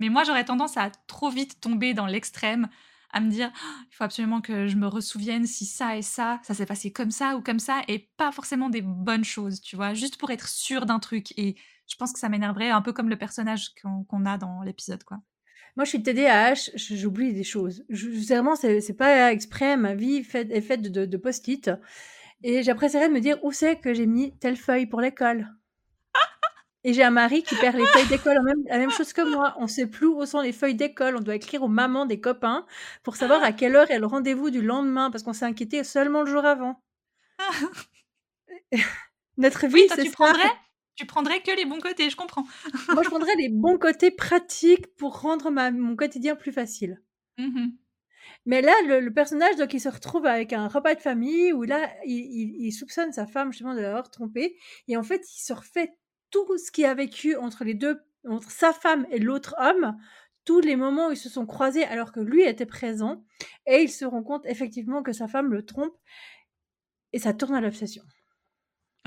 Mais moi, j'aurais tendance à trop vite tomber dans l'extrême, à me dire «Oh, il faut absolument que je me ressouvienne si ça et ça, ça s'est passé comme ça ou comme ça, et pas forcément des bonnes choses, tu vois, juste pour être sûr d'un truc. Et je pense que ça m'énerverait un peu comme le personnage qu'on a dans l'épisode, quoi. Moi, je suis TDAH, j'oublie des choses. Je, vraiment, c'est pas exprès. Ma vie est faite de, de post-it. Et j'apprécierais de me dire où c'est que j'ai mis telle feuille pour l'école? Et j'ai un mari qui perd les feuilles d'école, la même, la même chose que moi. On sait plus où sont les feuilles d'école. On doit écrire aux mamans des copains pour savoir à quelle heure est le rendez-vous du lendemain parce qu'on s'est inquiété seulement le jour avant. [LAUGHS] Notre vie, Oui, c'est tu ça. prendrais, tu prendrais que les bons côtés, je comprends. [LAUGHS] Moi, je prendrais les bons côtés pratiques pour rendre ma, mon quotidien plus facile. Mhm. Mais là, le, le personnage, donc, il se retrouve avec un repas de famille où là, il, il- il soupçonne sa femme justement de l'avoir trompé. Et en fait, il se refait tout ce qu'il a vécu entre les deux, entre sa femme et l'autre homme, tous les moments où ils se sont croisés alors que lui était présent. Et il se rend compte effectivement que sa femme le trompe. Et ça tourne à l'obsession.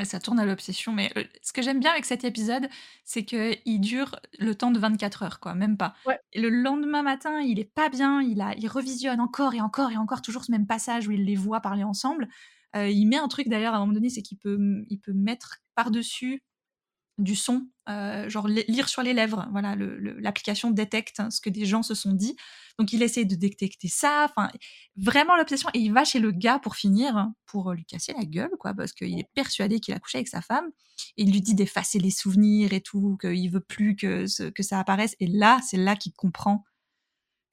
Ça tourne à l'obsession, mais ce que j'aime bien avec cet épisode, c'est qu'il dure le temps de 24 heures, quoi, même pas. Ouais. Le lendemain matin, il est pas bien, il, a, il revisionne encore et encore et encore toujours ce même passage où il les voit parler ensemble. Euh, il met un truc d'ailleurs à un moment donné, c'est qu'il peut, il peut mettre par-dessus du son, euh, genre li- lire sur les lèvres. Voilà, l'application détecte hein, ce que des gens se sont dit. Donc il essaie de détecter ça. Enfin, vraiment l'obsession. Et il va chez le gars pour finir, hein, pour lui casser la gueule, quoi, parce qu'il est persuadé qu'il a couché avec sa femme. Et il lui dit d'effacer les souvenirs et tout, qu'il veut plus que, ce- que ça apparaisse. Et là, c'est là qu'il comprend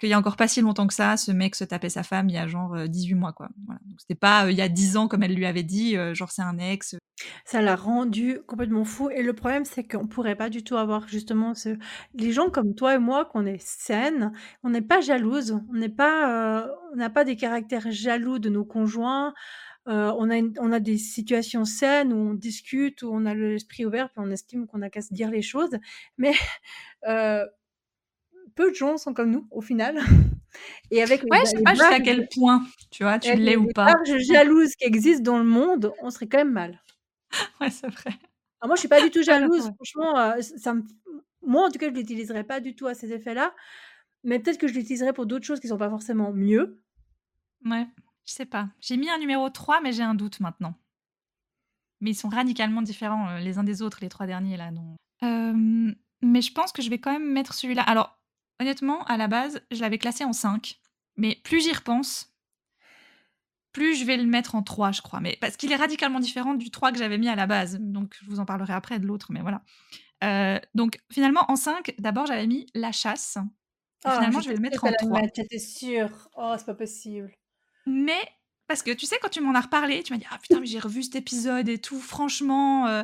qu'il y a encore pas si longtemps que ça, ce mec se tapait sa femme il y a genre euh, 18 mois, quoi. Voilà. Donc c'était pas euh, il y a 10 ans comme elle lui avait dit, euh, genre c'est un ex. Ça l'a rendu complètement fou. Et le problème, c'est qu'on pourrait pas du tout avoir justement ce... les gens comme toi et moi, qu'on est saines, on n'est pas jalouse, on n'est pas, euh, on n'a pas des caractères jaloux de nos conjoints. Euh, on, a des situations saines où on discute, où on a l'esprit ouvert, puis on estime qu'on a qu'à se dire les choses. Mais [LAUGHS] euh, peu de gens sont comme nous, au final. [LAUGHS] Et avec les- Ouais, je sais les pas jusqu'à quel point, tu vois, tu l'es les- ou les pas. marges jalouses qui existent dans le monde, on serait quand même mal. [LAUGHS] Ouais, c'est vrai. Alors moi, je suis pas du tout [LAUGHS] jalouse. Franchement, euh, ça me... moi, en tout cas, je l'utiliserai pas du tout à ces effets-là. Mais peut-être que je l'utiliserai pour d'autres choses qui sont pas forcément mieux. Ouais, je sais pas. J'ai mis un numéro 3, mais j'ai un doute maintenant. Mais ils sont radicalement différents euh, les uns des autres, les trois derniers là. Donc. Euh, mais je pense que je vais quand même mettre celui-là. Alors, honnêtement, à la base, je l'avais classé en 5. Mais plus j'y repense, plus je vais le mettre en 3, je crois. Mais parce qu'il est radicalement différent du 3 que j'avais mis à la base. Donc, je vous en parlerai après de l'autre, mais voilà. Euh, donc, finalement, en 5, d'abord, j'avais mis La Chasse. Ah, finalement, je vais le mettre en 3. J'étais sûre. Oh, c'est pas possible. Mais parce que tu sais, quand tu m'en as reparlé, tu m'as dit Ah putain, mais j'ai revu cet épisode et tout, franchement. euh,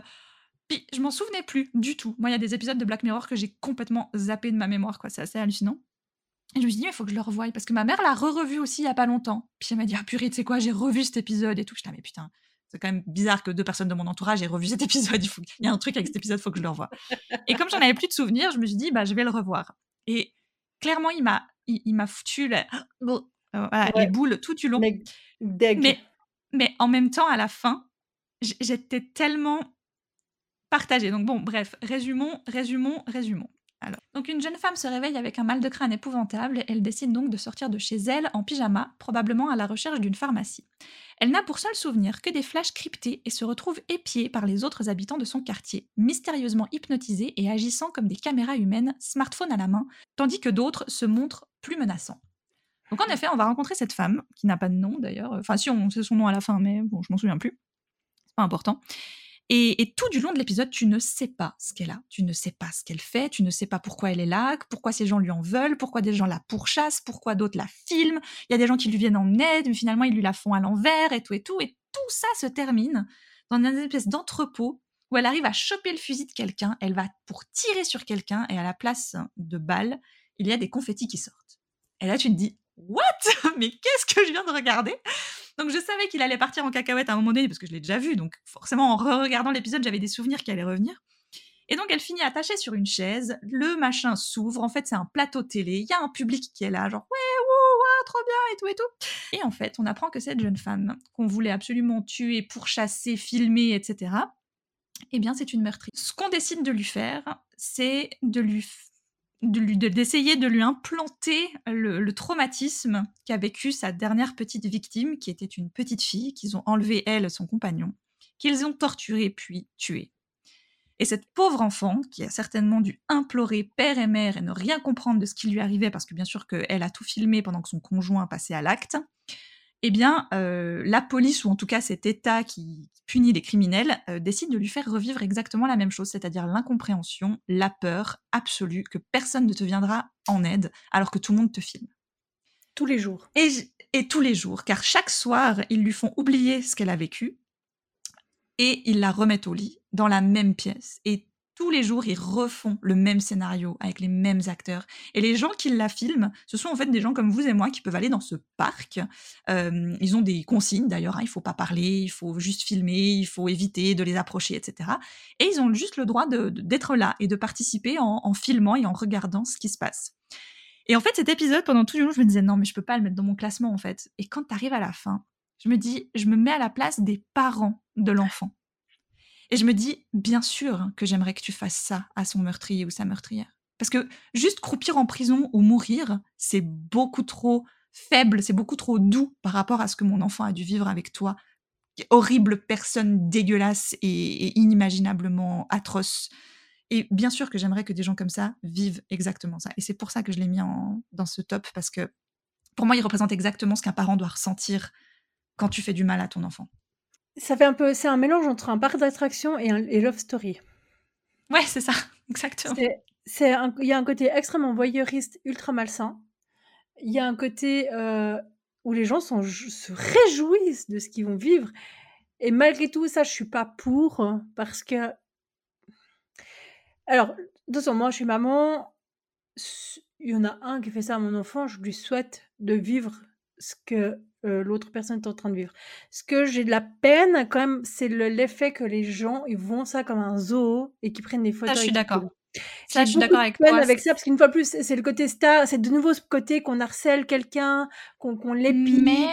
Puis je m'en souvenais plus du tout. Moi, il y a des épisodes de Black Mirror que j'ai complètement zappé de ma mémoire, quoi. C'est assez hallucinant. Et je me suis dit, il faut que je le revoie. Parce que ma mère l'a re-revu aussi il y a pas longtemps. Puis elle m'a dit Ah purée, tu sais quoi, j'ai revu cet épisode et tout. J'étais, ah, mais putain, c'est quand même bizarre que deux personnes de mon entourage aient revu cet épisode. Il, faut... il y a un truc avec cet épisode, il faut que je le revoie. Et comme j'en avais plus de souvenirs, je me suis dit, bah, je vais le revoir. Et clairement, il m'a, il, il m'a foutu la- [GASPS] euh, voilà, Ouais. les boules tout du long. Mais deg. Mais, mais en même temps, à la fin, j'étais tellement partagée. Donc bon, bref, résumons, résumons, résumons. Alors, donc une jeune femme se réveille avec un mal de crâne épouvantable. Elle décide donc de sortir de chez elle en pyjama, probablement à la recherche d'une pharmacie. Elle n'a pour seul souvenir que des flashs cryptés et se retrouve épiée par les autres habitants de son quartier, mystérieusement hypnotisés et agissant comme des caméras humaines, smartphone à la main, tandis que d'autres se montrent plus menaçants. Donc en effet, on va rencontrer cette femme, qui n'a pas de nom d'ailleurs. Enfin si, on sait son nom à la fin, mais bon, je m'en souviens plus. C'est pas important. Et, tout du long de l'épisode, tu ne sais pas ce qu'elle a, tu ne sais pas ce qu'elle fait, tu ne sais pas pourquoi elle est là, pourquoi ces gens lui en veulent, pourquoi des gens la pourchassent, pourquoi d'autres la filment. Il y a des gens qui lui viennent en aide, mais finalement ils lui la font à l'envers et tout et tout. Et tout ça se termine dans une espèce d'entrepôt où elle arrive à choper le fusil de quelqu'un, elle va pour tirer sur quelqu'un et à la place de balles, il y a des confettis qui sortent. Et là tu te dis, what? [LAUGHS] Mais qu'est-ce que je viens de regarder? Donc je savais qu'il allait partir en cacahuète à un moment donné parce que je l'ai déjà vu. Donc forcément en re-regardant l'épisode, j'avais des souvenirs qui allaient revenir. Et donc elle finit attachée sur une chaise, le machin s'ouvre, en fait c'est un plateau télé, il y a un public qui est là, genre ouais, ouais, trop bien et tout et tout. Et en fait on apprend que cette jeune femme qu'on voulait absolument tuer, pourchasser, filmer, etc., eh bien c'est une meurtrière. Ce qu'on décide de lui faire, c'est de lui d'essayer de, lui implanter le, traumatisme qu'a vécu sa dernière petite victime, qui était une petite fille, qu'ils ont enlevé elle, son compagnon, qu'ils ont torturé puis tué. Et cette pauvre enfant, qui a certainement dû implorer père et mère et ne rien comprendre de ce qui lui arrivait, parce que bien sûr qu'elle a tout filmé pendant que son conjoint passait à l'acte, eh bien, euh, la police, ou en tout cas cet État qui punit les criminels, euh, décide de lui faire revivre exactement la même chose, c'est-à-dire l'incompréhension, la peur absolue que personne ne te viendra en aide alors que tout le monde te filme. Tous les jours. Et, et tous les jours, car chaque soir, ils lui font oublier ce qu'elle a vécu, et ils la remettent au lit, dans la même pièce. Et tous les jours, ils refont le même scénario avec les mêmes acteurs. Et les gens qui la filment, ce sont en fait des gens comme vous et moi qui peuvent aller dans ce parc. Euh, ils ont des consignes d'ailleurs, hein, il faut pas parler, il faut juste filmer, il faut éviter de les approcher, etc. Et ils ont juste le droit d'être là et de participer en, filmant et en regardant ce qui se passe. Et en fait, cet épisode, pendant tout le long, je me disais non, mais je peux pas le mettre dans mon classement en fait. Et quand tu arrives à la fin, je me dis, je me mets à la place des parents de l'enfant. Et je me dis, bien sûr que j'aimerais que tu fasses ça à son meurtrier ou sa meurtrière. Parce que juste croupir en prison ou mourir, c'est beaucoup trop faible, c'est beaucoup trop doux par rapport à ce que mon enfant a dû vivre avec toi. Horrible personne dégueulasse et, inimaginablement atroce. Et bien sûr que j'aimerais que des gens comme ça vivent exactement ça. Et c'est pour ça que je l'ai mis dans ce top, parce que pour moi, il représente exactement ce qu'un parent doit ressentir quand tu fais du mal à ton enfant. Ça fait un peu, c'est un mélange entre un parc d'attraction et un love story. Ouais, c'est ça, [LAUGHS] exactement. C'est, il y a un côté extrêmement voyeuriste, ultra malsain. Il y a un côté euh, où les gens sont, se réjouissent de ce qu'ils vont vivre. Et malgré tout, ça, je suis pas pour parce que. Alors, de toute moi, je suis maman. Il y en a un qui fait ça à mon enfant. Je lui souhaite de vivre ce que euh, l'autre personne est en train de vivre. Ce que j'ai de la peine, quand même, c'est l'effet que les gens ils vont ça comme un zoo et qui prennent des photos. Ça, je suis d'accord. Ça, je suis d'accord avec toi. avec ça parce qu'une fois plus, c'est le côté star, c'est de nouveau ce côté qu'on harcèle quelqu'un, qu'on qu l'épie. Mais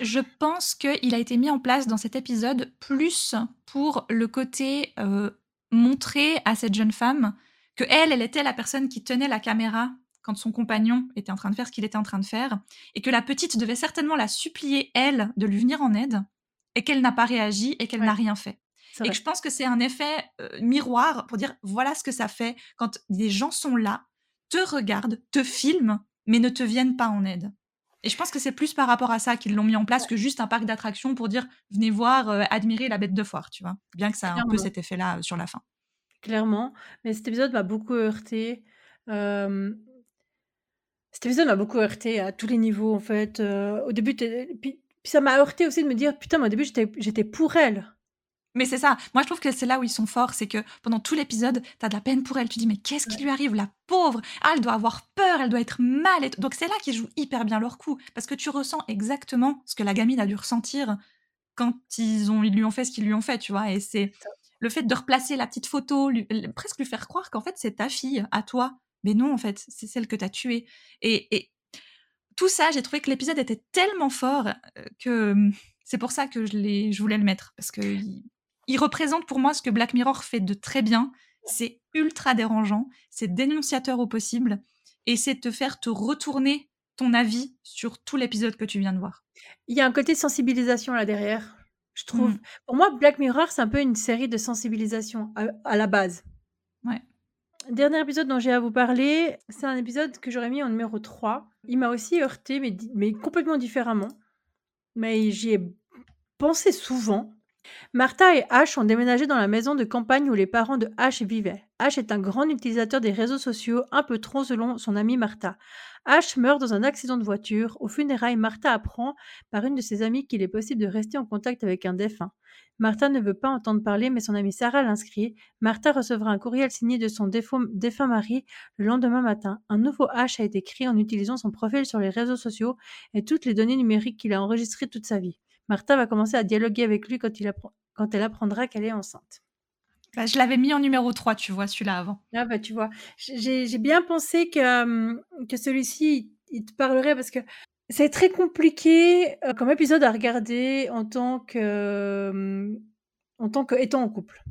je pense qu'il a été mis en place dans cet épisode plus pour le côté euh, montrer à cette jeune femme que elle, elle était la personne qui tenait la caméra quand son compagnon était en train de faire ce qu'il était en train de faire, et que la petite devait certainement la supplier, elle, de lui venir en aide, et qu'elle n'a pas réagi et qu'elle n'a rien fait. Et que je pense que c'est un effet euh, miroir pour dire voilà ce que ça fait quand des gens sont là, te regardent, te filment, mais ne te viennent pas en aide. Et je pense que c'est plus par rapport à ça qu'ils l'ont mis en place que juste un parc d'attractions pour dire venez voir, euh, admirer la bête de foire, tu vois. Bien que ça a un peu cet effet-là euh, sur la fin. Clairement. Mais cet épisode m'a beaucoup heurté. Cet épisode m'a beaucoup heurté à tous les niveaux, en fait. Euh, au début, puis, ça m'a heurté aussi de me dire, putain, moi, au début, j'étais pour elle. Mais c'est ça. Moi, je trouve que c'est là où ils sont forts. C'est que pendant tout l'épisode, tu as de la peine pour elle. Tu dis, mais qu'est-ce qui lui arrive, la pauvre? Ah, elle doit avoir peur, elle doit être mal. Donc, c'est là qu'ils jouent hyper bien leur coup. Parce que tu ressens exactement ce que la gamine a dû ressentir quand ils, ont, ils lui ont fait ce qu'ils lui ont fait, tu vois. Et c'est le fait de replacer la petite photo, presque lui faire croire qu'en fait, c'est ta fille, à toi. Mais non, en fait, c'est celle que tu as tuée. Et, tout ça, j'ai trouvé que l'épisode était tellement fort que mmh, c'est pour ça que je, je voulais le mettre. Parce qu'il il représente pour moi ce que Black Mirror fait de très bien. C'est ultra dérangeant, c'est dénonciateur au possible, et c'est te faire te retourner ton avis sur tout l'épisode que tu viens de voir. Il y a un côté sensibilisation là derrière, je trouve. Mmh. Pour moi, Black Mirror, c'est un peu une série de sensibilisation à la base. Ouais. Dernier épisode dont j'ai à vous parler, c'est un épisode que j'aurais mis en numéro 3. Il m'a aussi heurté, mais, mais complètement différemment. Mais j'y ai pensé souvent. Martha et Ash ont déménagé dans la maison de campagne où les parents de Ash vivaient. Ash est un grand utilisateur des réseaux sociaux, un peu trop selon son amie Martha. Ash meurt dans un accident de voiture. Au funérailles, Martha apprend par une de ses amies qu'il est possible de rester en contact avec un défunt. Martha ne veut pas entendre parler, mais son amie Sarah l'inscrit. Martha recevra un courriel signé de son défunt mari le lendemain matin. Un nouveau H a été créé en utilisant son profil sur les réseaux sociaux et toutes les données numériques qu'il a enregistrées toute sa vie. Martha va commencer à dialoguer avec lui quand, elle apprendra qu'elle est enceinte. Bah, je l'avais mis en numéro 3, tu vois, celui-là avant. Ah bah tu vois, j'ai bien pensé que, que celui-ci, il te parlerait parce que c'est très compliqué, euh, comme épisode à regarder en tant que, en tant qu'étant en couple.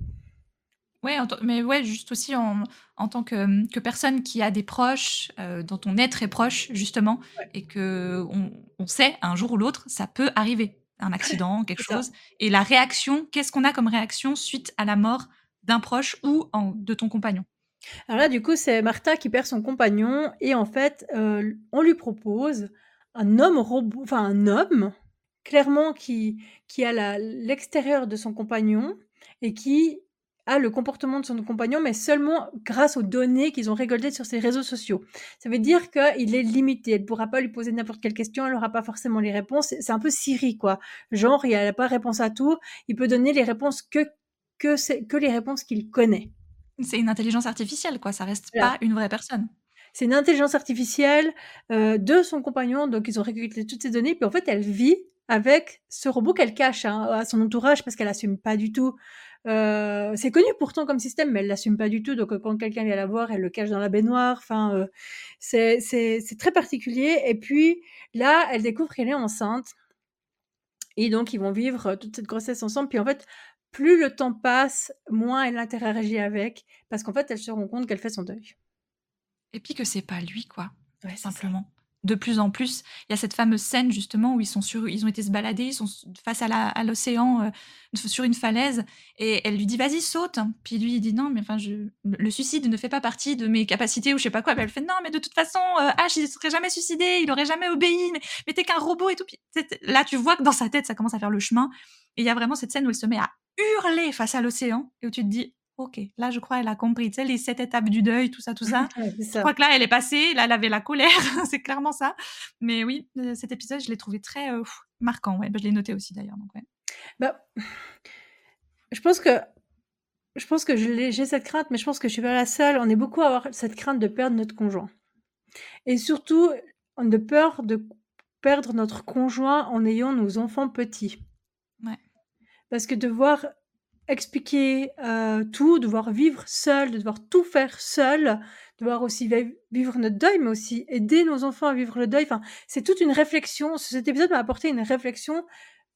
Ouais, en mais ouais, juste aussi en en tant que, que personne qui a des proches, dont on est très proche justement Ouais. et qu'on on sait un jour ou l'autre, ça peut arriver. Un accident, [LAUGHS] quelque ça. chose et la réaction, qu'est-ce qu'on a comme réaction suite à la mort d'un proche ou en de ton compagnon? Alors là, du coup, c'est Martha qui perd son compagnon et en fait, heu, on lui propose un homme robot enfin un homme, clairement qui qui a l'extérieur de son compagnon et qui le comportement de son compagnon, mais seulement grâce aux données qu'ils ont récoltées sur ses réseaux sociaux. Ça veut dire qu'il est limité, elle ne pourra pas lui poser n'importe quelle question, elle aura pas forcément les réponses. C'est un peu Siri, quoi. Genre, il a pas réponse à tout, il peut donner les réponses que que que les réponses qu'il connaît. C'est une intelligence artificielle quoi, ça reste Voilà. pas une vraie personne. C'est une intelligence artificielle, heu, de son compagnon, donc ils ont récolté toutes ces données, puis en fait, elle vit avec ce robot qu'elle cache, hein, à son entourage parce qu'elle assume pas du tout. Heu, c'est connu pourtant comme système, mais elle l'assume pas du tout, donc heu, quand quelqu'un vient la voir, elle le cache dans la baignoire, enfin, heu, c'est c'est c'est très particulier. Et puis là, elle découvre qu'elle est enceinte. Et donc ils vont vivre, toute cette grossesse ensemble, puis en fait, plus le temps passe, moins elle interagit avec, parce qu'en fait, elle se rend compte qu'elle fait son deuil. Et puis que c'est pas lui quoi, Ouais, simplement. De plus en plus, il y a cette fameuse scène justement où ils sont sur ils ont été se balader, ils sont face à l'océan, heu, f sur une falaise et elle lui dit: «Vas-y saute!» puis lui il dit: «Non mais enfin le suicide ne fait pas partie de mes capacités» ou je sais pas quoi, puis elle fait: «Non mais de toute façon, heu, Ash il se serait jamais suicidé, il aurait jamais obéi, mais mais tu es qu'un robot et tout», puis là tu vois que dans sa tête ça commence à faire le chemin et il y a vraiment cette scène où elle se met à hurler face à l'océan et où tu te dis: «OK, là je crois elle a compris, tu sais les 7 étapes du deuil, tout ça, tout ça». [LAUGHS] Ouais, Je crois que là elle est passée, là elle avait la colère, [LAUGHS] c'est clairement ça. Mais oui, heu, cet épisode je l'ai trouvé très, marquant, ouais, bah, je l'ai noté aussi d'ailleurs donc ouais. Bah, je pense que je pense que j'ai cette crainte, mais je pense que je suis pas la seule. On est beaucoup à avoir cette crainte de perdre notre conjoint et surtout, de peur de perdre notre conjoint en ayant nos enfants petits. Ouais. Parce que devoir expliquer, heu, tout, devoir vivre seul, de devoir tout faire seul, devoir aussi vi vivre notre deuil, mais aussi aider nos enfants à vivre le deuil, enfin, c'est toute une réflexion. Cet épisode m'a apporté une réflexion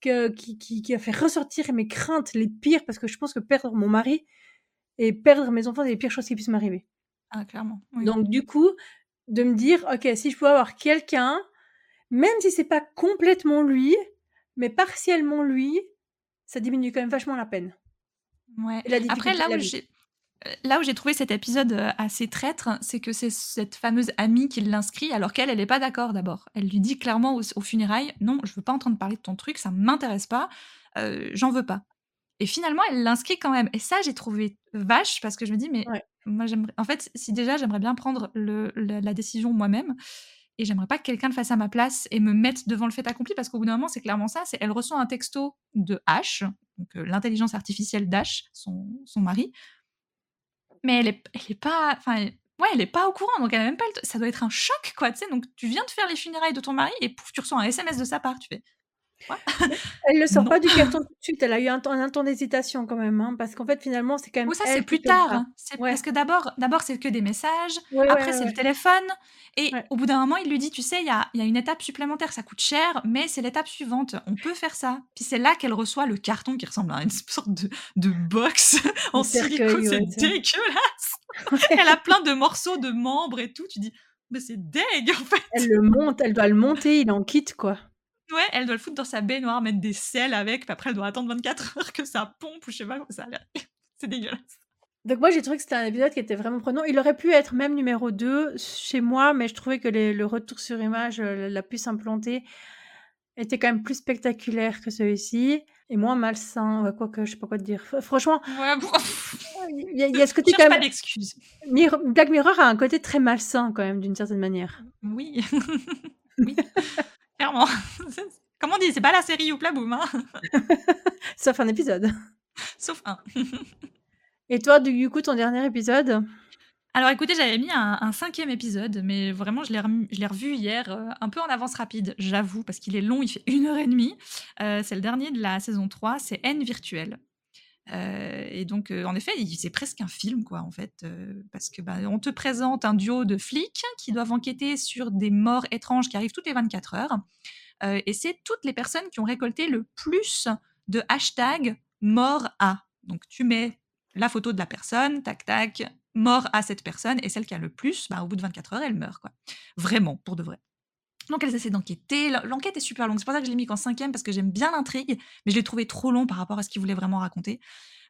que qui qui qui a fait ressortir mes craintes les pires, parce que je pense que perdre mon mari et perdre mes enfants, c'est les pires choses qui puissent m'arriver. Ah clairement, oui. Donc du coup, de me dire: «OK, si je pouvais avoir quelqu'un, même si c'est pas complètement lui, mais partiellement lui, ça diminue quand même vachement la peine». Ouais. Et la Après là où j'ai là où j'ai trouvé cet épisode, heu, assez traître, c'est que c'est cette fameuse amie qui l'inscrit alors qu'elle, elle est pas d'accord d'abord. Elle lui dit clairement aux funérailles: «Non, je veux pas entendre parler de ton truc, ça m'intéresse pas, heu, j'en veux pas» et finalement elle l'inscrit quand même et ça j'ai trouvé vache parce que je me dis: «Mais Ouais. moi j'aimerais» en fait, si déjà j'aimerais bien prendre le la la décision moi-même et j'aimerais pas que quelqu'un le fasse à ma place et me mette devant le fait accompli parce qu'au bout d'un moment, c'est clairement ça, c'est elle reçoit un texto de Ash, donc heu, l'intelligence artificielle d'Ash, son mari mais elle est pas au courant donc elle a même pas ça doit être un choc quoi, tu? Donc viens de faire les funérailles de ton mari et pouf, tu reçois un SMS de sa part, tu fais: «Quoi? Mais [LAUGHS] elle le sort Non». pas du carton tout de suite, elle a eu un temps un temps d'hésitation quand même, hein, parce qu'en fait finalement c'est quand même Ou ça c'est plus tard, hein. C'est Ouais. parce que d'abord d'abord c'est que des messages, Ouais, après ouais, c'est le téléphone et au bout d'un moment il lui dit: «Tu sais, il y a il y a une étape supplémentaire, ça coûte cher, mais c'est l'étape suivante, on peut faire ça». Puis c'est là qu'elle reçoit le carton qui ressemble à une [LAUGHS] sorte de de box en silicone, c'est dégueulasse. [LAUGHS] Elle a plein de morceaux de membres et tout, tu dis: «Mais c'est dég en fait». Elle le monte, elle doit le monter, il en kit quoi. Ouais, elle doit le foutre dans sa baignoire, mettre des sels avec, puis après elle doit attendre 24 heures que ça pompe ou je sais pas, ça a l'air [LAUGHS] c'est dégueulasse. Donc moi j'ai trouvé que c'était un épisode qui était vraiment prenant. Il aurait pu être même numéro 2 chez moi, mais je trouvais que les le retour sur image, heu, la puce implantée était quand même plus spectaculaire que celui-ci et moins malsain. Ouais, quoique, je sais pas quoi te dire. Franchement, Ouais, bon, il y a il y a ce côté quand pas même d'excuses. Mir Black Mirror a un côté très malsain quand même d'une certaine manière. Oui, [LAUGHS] oui, clairement. [LAUGHS] Comme on dit, c'est pas la série Youpla Boom, hein. [LAUGHS] Sauf un épisode. Sauf un. [LAUGHS] Et toi, du coup, ton dernier épisode? Alors écoutez, j'avais mis un un 5e épisode, mais vraiment je l'ai revu hier, heu, un peu en avance rapide, j'avoue, parce qu'il est long, il fait 1 heure et demie. Heu, c'est le dernier de la saison 3, c'est Haine virtuelle. Heu et donc heu, en effet, c'est presque un film quoi, en fait, heu, parce que, bah, on te présente un duo de flics qui doivent enquêter sur des morts étranges qui arrivent toutes les 24 heures. Heu et c'est toutes les personnes qui ont récolté le plus de hashtags mort à. Donc tu mets la photo de la personne, tac tac, mort à cette personne, et celle qui a le plus, bah, au bout de 24 heures, elle meurt, quoi. Vraiment, pour de vrai. Donc elles essaient d'enquêter. L'enquête est super longue. C'est pour ça que je l'ai mis qu'en cinquième parce que j'aime bien l'intrigue, mais je l'ai trouvé trop long par rapport à ce qu'il voulait vraiment raconter.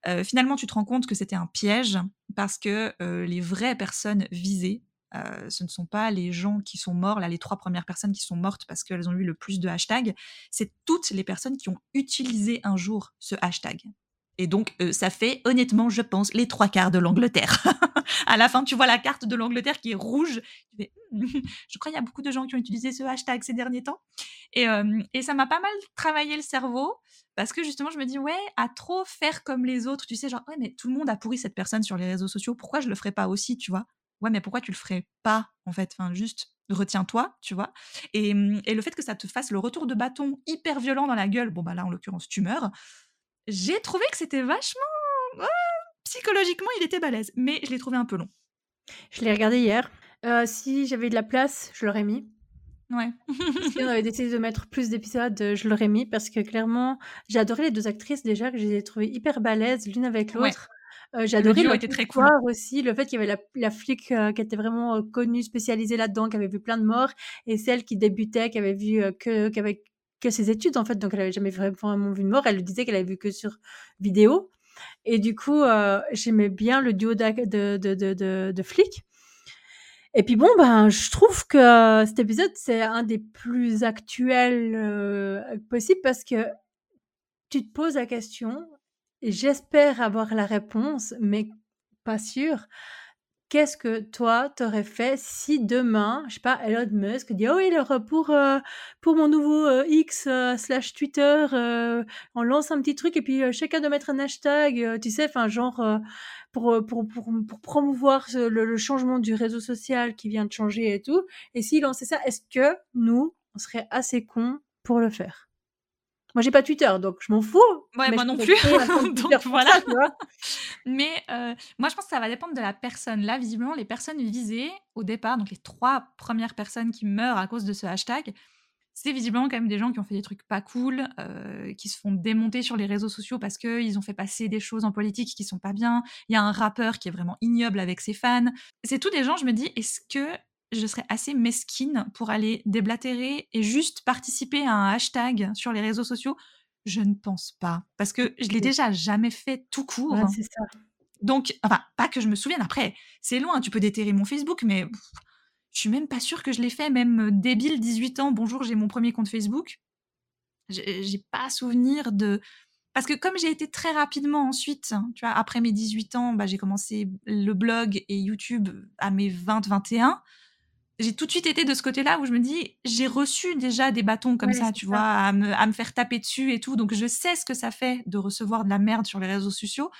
Euh, finalement, tu te rends compte que c'était un piège parce que euh, les vraies personnes visées, euh, ce ne sont pas les gens qui sont morts, là, les trois premières personnes qui sont mortes parce qu'elles ont eu le plus de hashtags, c'est toutes les personnes qui ont utilisé un jour ce hashtag. Et donc, ça fait honnêtement, je pense, les trois quarts de l'Angleterre. [LAUGHS] à la fin, tu vois la carte de l'Angleterre qui est rouge. Tu «Hmm, [LAUGHS] je crois qu'il y a beaucoup de gens qui ont utilisé ce hashtag ces derniers temps. Et, et ça m'a pas mal travaillé le cerveau parce que justement, je me dis, ouais, à trop faire comme les autres, tu sais, genre, ouais, mais tout le monde a pourri cette personne sur les réseaux sociaux, pourquoi je le ferais pas aussi, tu vois? Ouais, mais pourquoi tu le ferais pas, en fait? Enfin, juste, retiens-toi, tu vois? Et, et, le fait que ça te fasse le retour de bâton hyper violent dans la gueule, bon, bah là, en l'occurrence, tu meurs, j'ai trouvé que c'était vachement. psychologiquement, il était balèze, mais je l'ai trouvé un peu long. Je l'ai regardé hier. Euh, si j'avais de la place, je l'aurais mis. Ouais. si [LAUGHS] on avait décidé de mettre plus d'épisodes, euh, je l'aurais mis parce que clairement, j'ai adoré les deux actrices déjà, que je les ai trouvées hyper balèzes l'une avec l'autre. Euh, j'ai adoré le était très cool. aussi, le fait qu'il y avait la, la flic qui était vraiment connue, spécialisée là-dedans, qui avait vu plein de morts, et celle qui débutait, qui avait vu que, qui avait que ses études en fait, donc elle avait jamais vraiment vu de mort. Elle le disait qu'elle avait vu que sur vidéo. Et du coup, euh, j'aimais bien le duo de, de, de, de, flics. Et puis bon, ben, je trouve que euh, cet épisode, c'est un des plus actuels euh, possibles parce que tu te poses la question, et j'espère avoir la réponse, mais pas sûr qu'est-ce que toi, t'aurais fait si demain, je sais pas, Elon Musk dit: «Oh oui, alors, pour, euh, pour mon nouveau, euh, X, euh, slash Twitter, on lance un petit truc et puis, chacun doit mettre un hashtag», tu sais? Enfin, genre, pour, pour pour pour promouvoir le changement du réseau social qui vient de changer et tout et s'il lançait ça, est-ce que nous, on serait assez cons pour le faire? Moi, j'ai pas Twitter, donc je m'en fous. Ouais, moi non plus. [LAUGHS] donc voilà. mais euh, moi, je pense que ça va dépendre de la personne. Là, visiblement, les personnes visées au départ, donc les trois premières personnes qui meurent à cause de ce hashtag, c'est visiblement quand même des gens qui ont fait des trucs pas cool, euh, qui se font démonter sur les réseaux sociaux parce qu'ils ont fait passer des choses en politique qui sont pas bien. Il y a un rappeur qui est vraiment ignoble avec ses fans. C'est tous des gens, je me dis, est-ce que je serais assez mesquine pour aller déblatérer et juste participer à un hashtag sur les réseaux sociaux Je ne pense pas. Parce que je l'ai déjà jamais fait tout court. c'est ça. Donc, enfin, pas que je me souvienne. Après, c'est loin, tu peux déterrer mon Facebook, mais je suis même pas sûre que je l'ai fait. Même débile, 18 ans, bonjour, j'ai mon premier compte Facebook. J'ai pas souvenir de. Parce que comme j'ai été très rapidement ensuite, hein, tu vois, après mes 18 ans, bah, j'ai commencé le blog et YouTube à mes 20-21 j'ai tout de suite été de ce côté-là où je me dis, j'ai reçu déjà des bâtons comme ça, tu vois, à me, à me, faire taper dessus et tout. Donc, je sais ce que ça fait de recevoir de la merde sur les réseaux sociaux.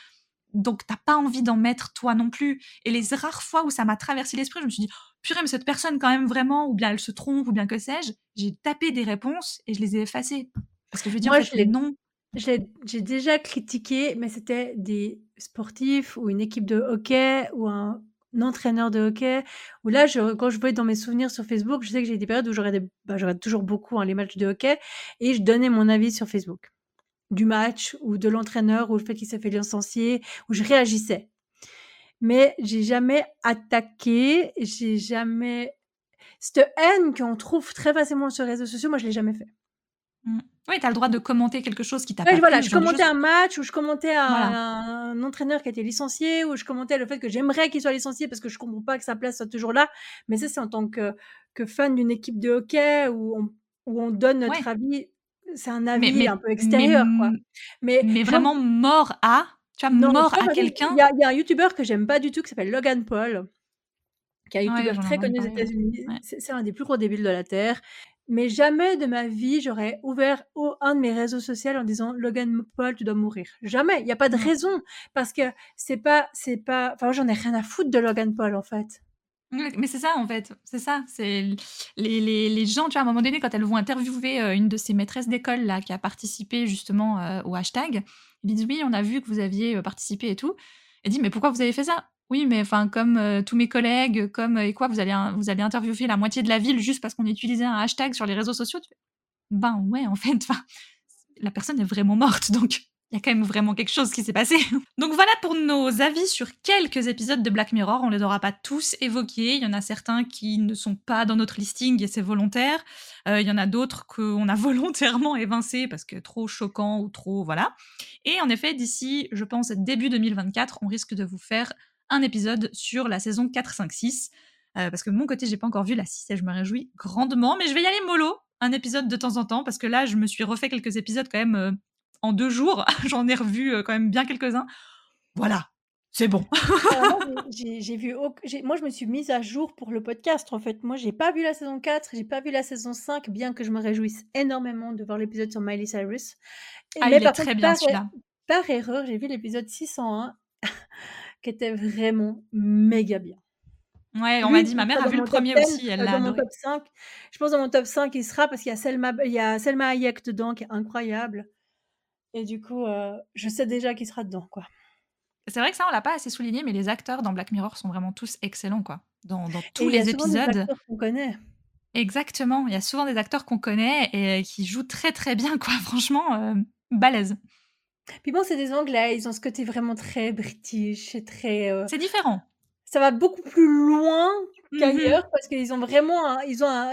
Donc, t'as pas envie d'en mettre toi non plus. Et les rares fois où ça m'a traversé l'esprit, je me suis dit, purée, mais cette personne, quand même, vraiment, ou bien elle se trompe, ou bien que sais-je, j'ai tapé des réponses et je les ai effacées. Parce que je veux dire, Moi, en fait, je non. J'ai déjà critiqué, mais c'était des sportifs ou une équipe de hockey ou un entraîneur de hockey, où là, je, quand je voyais dans mes souvenirs sur Facebook, je sais que j'ai des périodes où j'aurais bah, toujours beaucoup hein, les matchs de hockey, et je donnais mon avis sur Facebook du match ou de l'entraîneur ou le fait qu'il s'est fait licencier, où je réagissais. Mais j'ai jamais attaqué, j'ai jamais... Cette haine qu'on trouve très facilement sur les réseaux sociaux, moi, je l'ai jamais fait. Mmh. Oui, tu as le droit de commenter quelque chose qui t'a pas voilà, je commentais un match ou je commentais un, entraîneur qui a été licencié ou je commentais le fait que j'aimerais qu'il soit licencié parce que je comprends pas que sa place soit toujours là. Mais ça, c'est en tant que, que fan d'une équipe de hockey où on, où on donne notre avis. C'est un avis un peu extérieur. Mais, quoi. mais, mais vraiment mort à, tu as mort à quelqu'un. Il y, y, a un YouTuber que j'aime pas du tout qui s'appelle Logan Paul qui est un YouTuber très connu aux États-Unis. C'est un des plus gros débiles de la Terre. Mais jamais de ma vie, j'aurais ouvert un de mes réseaux sociaux en disant Logan Paul, tu dois mourir. Jamais. Il n'y a pas de raison. Parce que c'est pas, c'est pas, enfin, j'en ai rien à foutre de Logan Paul, en fait. Mais c'est ça, en fait. C'est ça. C'est les, les, les, gens, tu vois, à un moment donné, quand elles vont interviewer euh, une de ces maîtresses d'école, là, qui a participé justement euh, au hashtag, ils disent Oui, on a vu que vous aviez euh, participé et tout. Elle dit Mais pourquoi vous avez fait ça? Oui, mais enfin, comme euh, tous mes collègues, comme et quoi, vous allez, vous allez interviewer la moitié de la ville juste parce qu'on utilisait un hashtag sur les réseaux sociaux. Ben ouais, en fait, la personne est vraiment morte, donc il y a quand même vraiment quelque chose qui s'est passé. [LAUGHS] Donc voilà pour nos avis sur quelques épisodes de Black Mirror. On les aura pas tous évoqués. Il y en a certains qui ne sont pas dans notre listing et c'est volontaire. Euh, il y en a d'autres qu'on a [LAUGHS] volontairement évincés parce que trop choquants ou trop voilà. Et en effet, d'ici, je pense début 2024, on risque de vous faire un épisode sur la saison 4, 5, 6. parce que de mon côté, j'ai pas encore vu la 6 et je me réjouis grandement. Mais je vais y aller mollo, un épisode de temps en temps, parce que là, je me suis refait quelques épisodes quand même euh, en deux jours. [LAUGHS] J'en ai revu euh, quand même bien quelques-uns. Voilà, c'est bon. [LAUGHS] j'ai vu, moi je me suis mise à jour pour le podcast en fait. Moi j'ai pas vu la saison 4, j'ai pas vu la saison 5, bien que je me réjouisse énormément de voir l'épisode sur Miley Cyrus. Ah, Mais il est très bien celui-là. Par erreur, j'ai vu l'épisode 601 [LAUGHS] qui était vraiment méga bien. Ouais, on m'a dit, ma mère a vu le premier aussi, elle l'a top 5. Je pense dans mon top 5, il sera parce qu'il y a Selma, il y a Selma Hayek dedans qui est incroyable. Et du coup, euh, je sais déjà qui sera dedans, quoi. C'est vrai que ça, on l'a pas assez souligné, mais les acteurs dans Black Mirror sont vraiment tous excellents, quoi. Dans, dans tous les épisodes. Des acteurs qu'on connaît. Exactement. Il y a souvent des acteurs qu'on connaît et qui jouent très très bien, quoi. [LAUGHS] Franchement, euh, balèze. Puis bon, c'est des Anglais, ils ont ce côté vraiment très british et très. Euh, c'est différent. Ça va beaucoup plus loin mmh qu'ailleurs parce qu'ils ont vraiment, ils ont,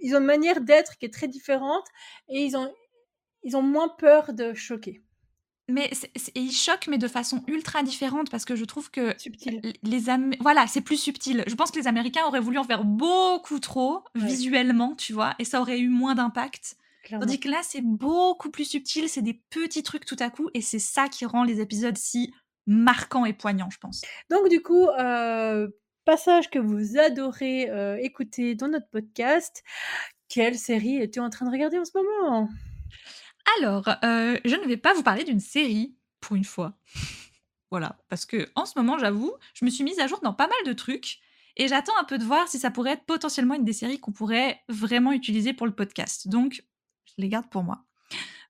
ils ont une manière d'être qui est très différente et ils ont, ils ont moins peur de choquer. Mais ils choquent, mais de façon ultra différente parce que je trouve que subtil. les voilà, c'est plus subtil. Je pense que les Américains auraient voulu en faire beaucoup trop visuellement, tu vois, et ça aurait eu moins d'impact. Tandis que là, c'est beaucoup plus subtil, c'est des petits trucs tout à coup, et c'est ça qui rend les épisodes si marquants et poignants, je pense. Donc du coup, euh, passage que vous adorez euh, écouter dans notre podcast. Quelle série es-tu en train de regarder en ce moment? Alors, euh, je ne vais pas vous parler d'une série, pour une fois. [LAUGHS] Voilà, parce que en ce moment, j'avoue, je me suis mise à jour dans pas mal de trucs et j'attends un peu de voir si ça pourrait être potentiellement une des séries qu'on pourrait vraiment utiliser pour le podcast. Donc, je les garde pour moi.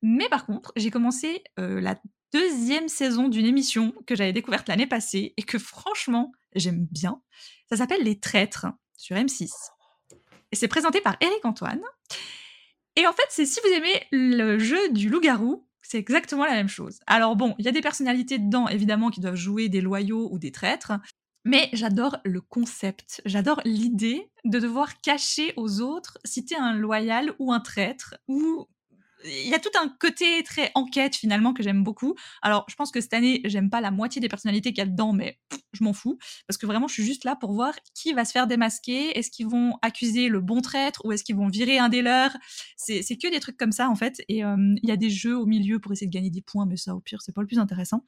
Mais par contre, j'ai commencé euh, la deuxième saison d'une émission que j'avais découverte l'année passée et que franchement, j'aime bien. Ça s'appelle Les Traîtres sur M6. Et c'est présenté par Eric Antoine. Et en fait, c'est si vous aimez le jeu du loup-garou, c'est exactement la même chose. Alors bon, il y a des personnalités dedans, évidemment, qui doivent jouer des loyaux ou des traîtres, mais j'adore le concept, j'adore l'idée de devoir cacher aux autres si t'es un loyal ou un traître, ou il y a tout un côté très enquête finalement que j'aime beaucoup. Alors, je pense que cette année, j'aime pas la moitié des personnalités qu'il y a dedans, mais je m'en fous parce que vraiment, je suis juste là pour voir qui va se faire démasquer. Est-ce qu'ils vont accuser le bon traître ou est-ce qu'ils vont virer un des leurs? C'est que des trucs comme ça en fait. Et il y a des jeux au milieu pour essayer de gagner des points, mais ça, au pire, c'est pas le plus intéressant.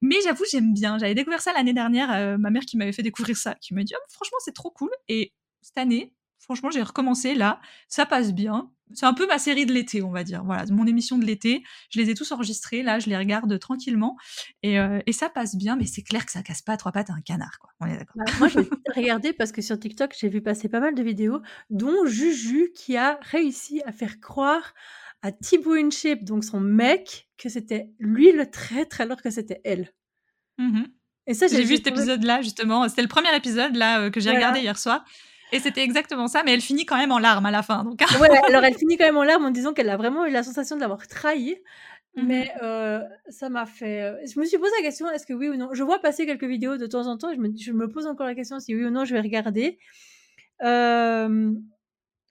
Mais j'avoue, j'aime bien. J'avais découvert ça l'année dernière. Euh, ma mère qui m'avait fait découvrir ça, qui m'a dit oh, franchement, c'est trop cool. Et cette année, franchement, j'ai recommencé là. Ça passe bien. C'est un peu ma série de l'été, on va dire. Voilà, mon émission de l'été. Je les ai tous enregistrés. Là, je les regarde tranquillement. Et, euh, et ça passe bien, mais c'est clair que ça casse pas trois pattes à un canard, quoi. On est d'accord. Bah, moi, j'ai regardé parce que sur TikTok, j'ai vu passer pas mal de vidéos, dont Juju qui a réussi à faire croire à Thibaut InShape, donc son mec, que c'était lui le traître alors que c'était elle. Mmh et ça, j'ai vu cet épisode-là, justement. C'était le premier épisode là euh, que j'ai regardé hier soir. Et c'était exactement ça, mais elle finit quand même en larmes à la fin. Donc... ouais, alors elle finit quand même en larmes en disant qu'elle a vraiment eu la sensation de l'avoir trahi. Mmh mais euh, ça m'a fait. Euh, je me suis posé la question est-ce que oui ou non? Je vois passer quelques vidéos de temps en temps. Je me, je me pose encore la question si oui ou non je vais regarder. Euh,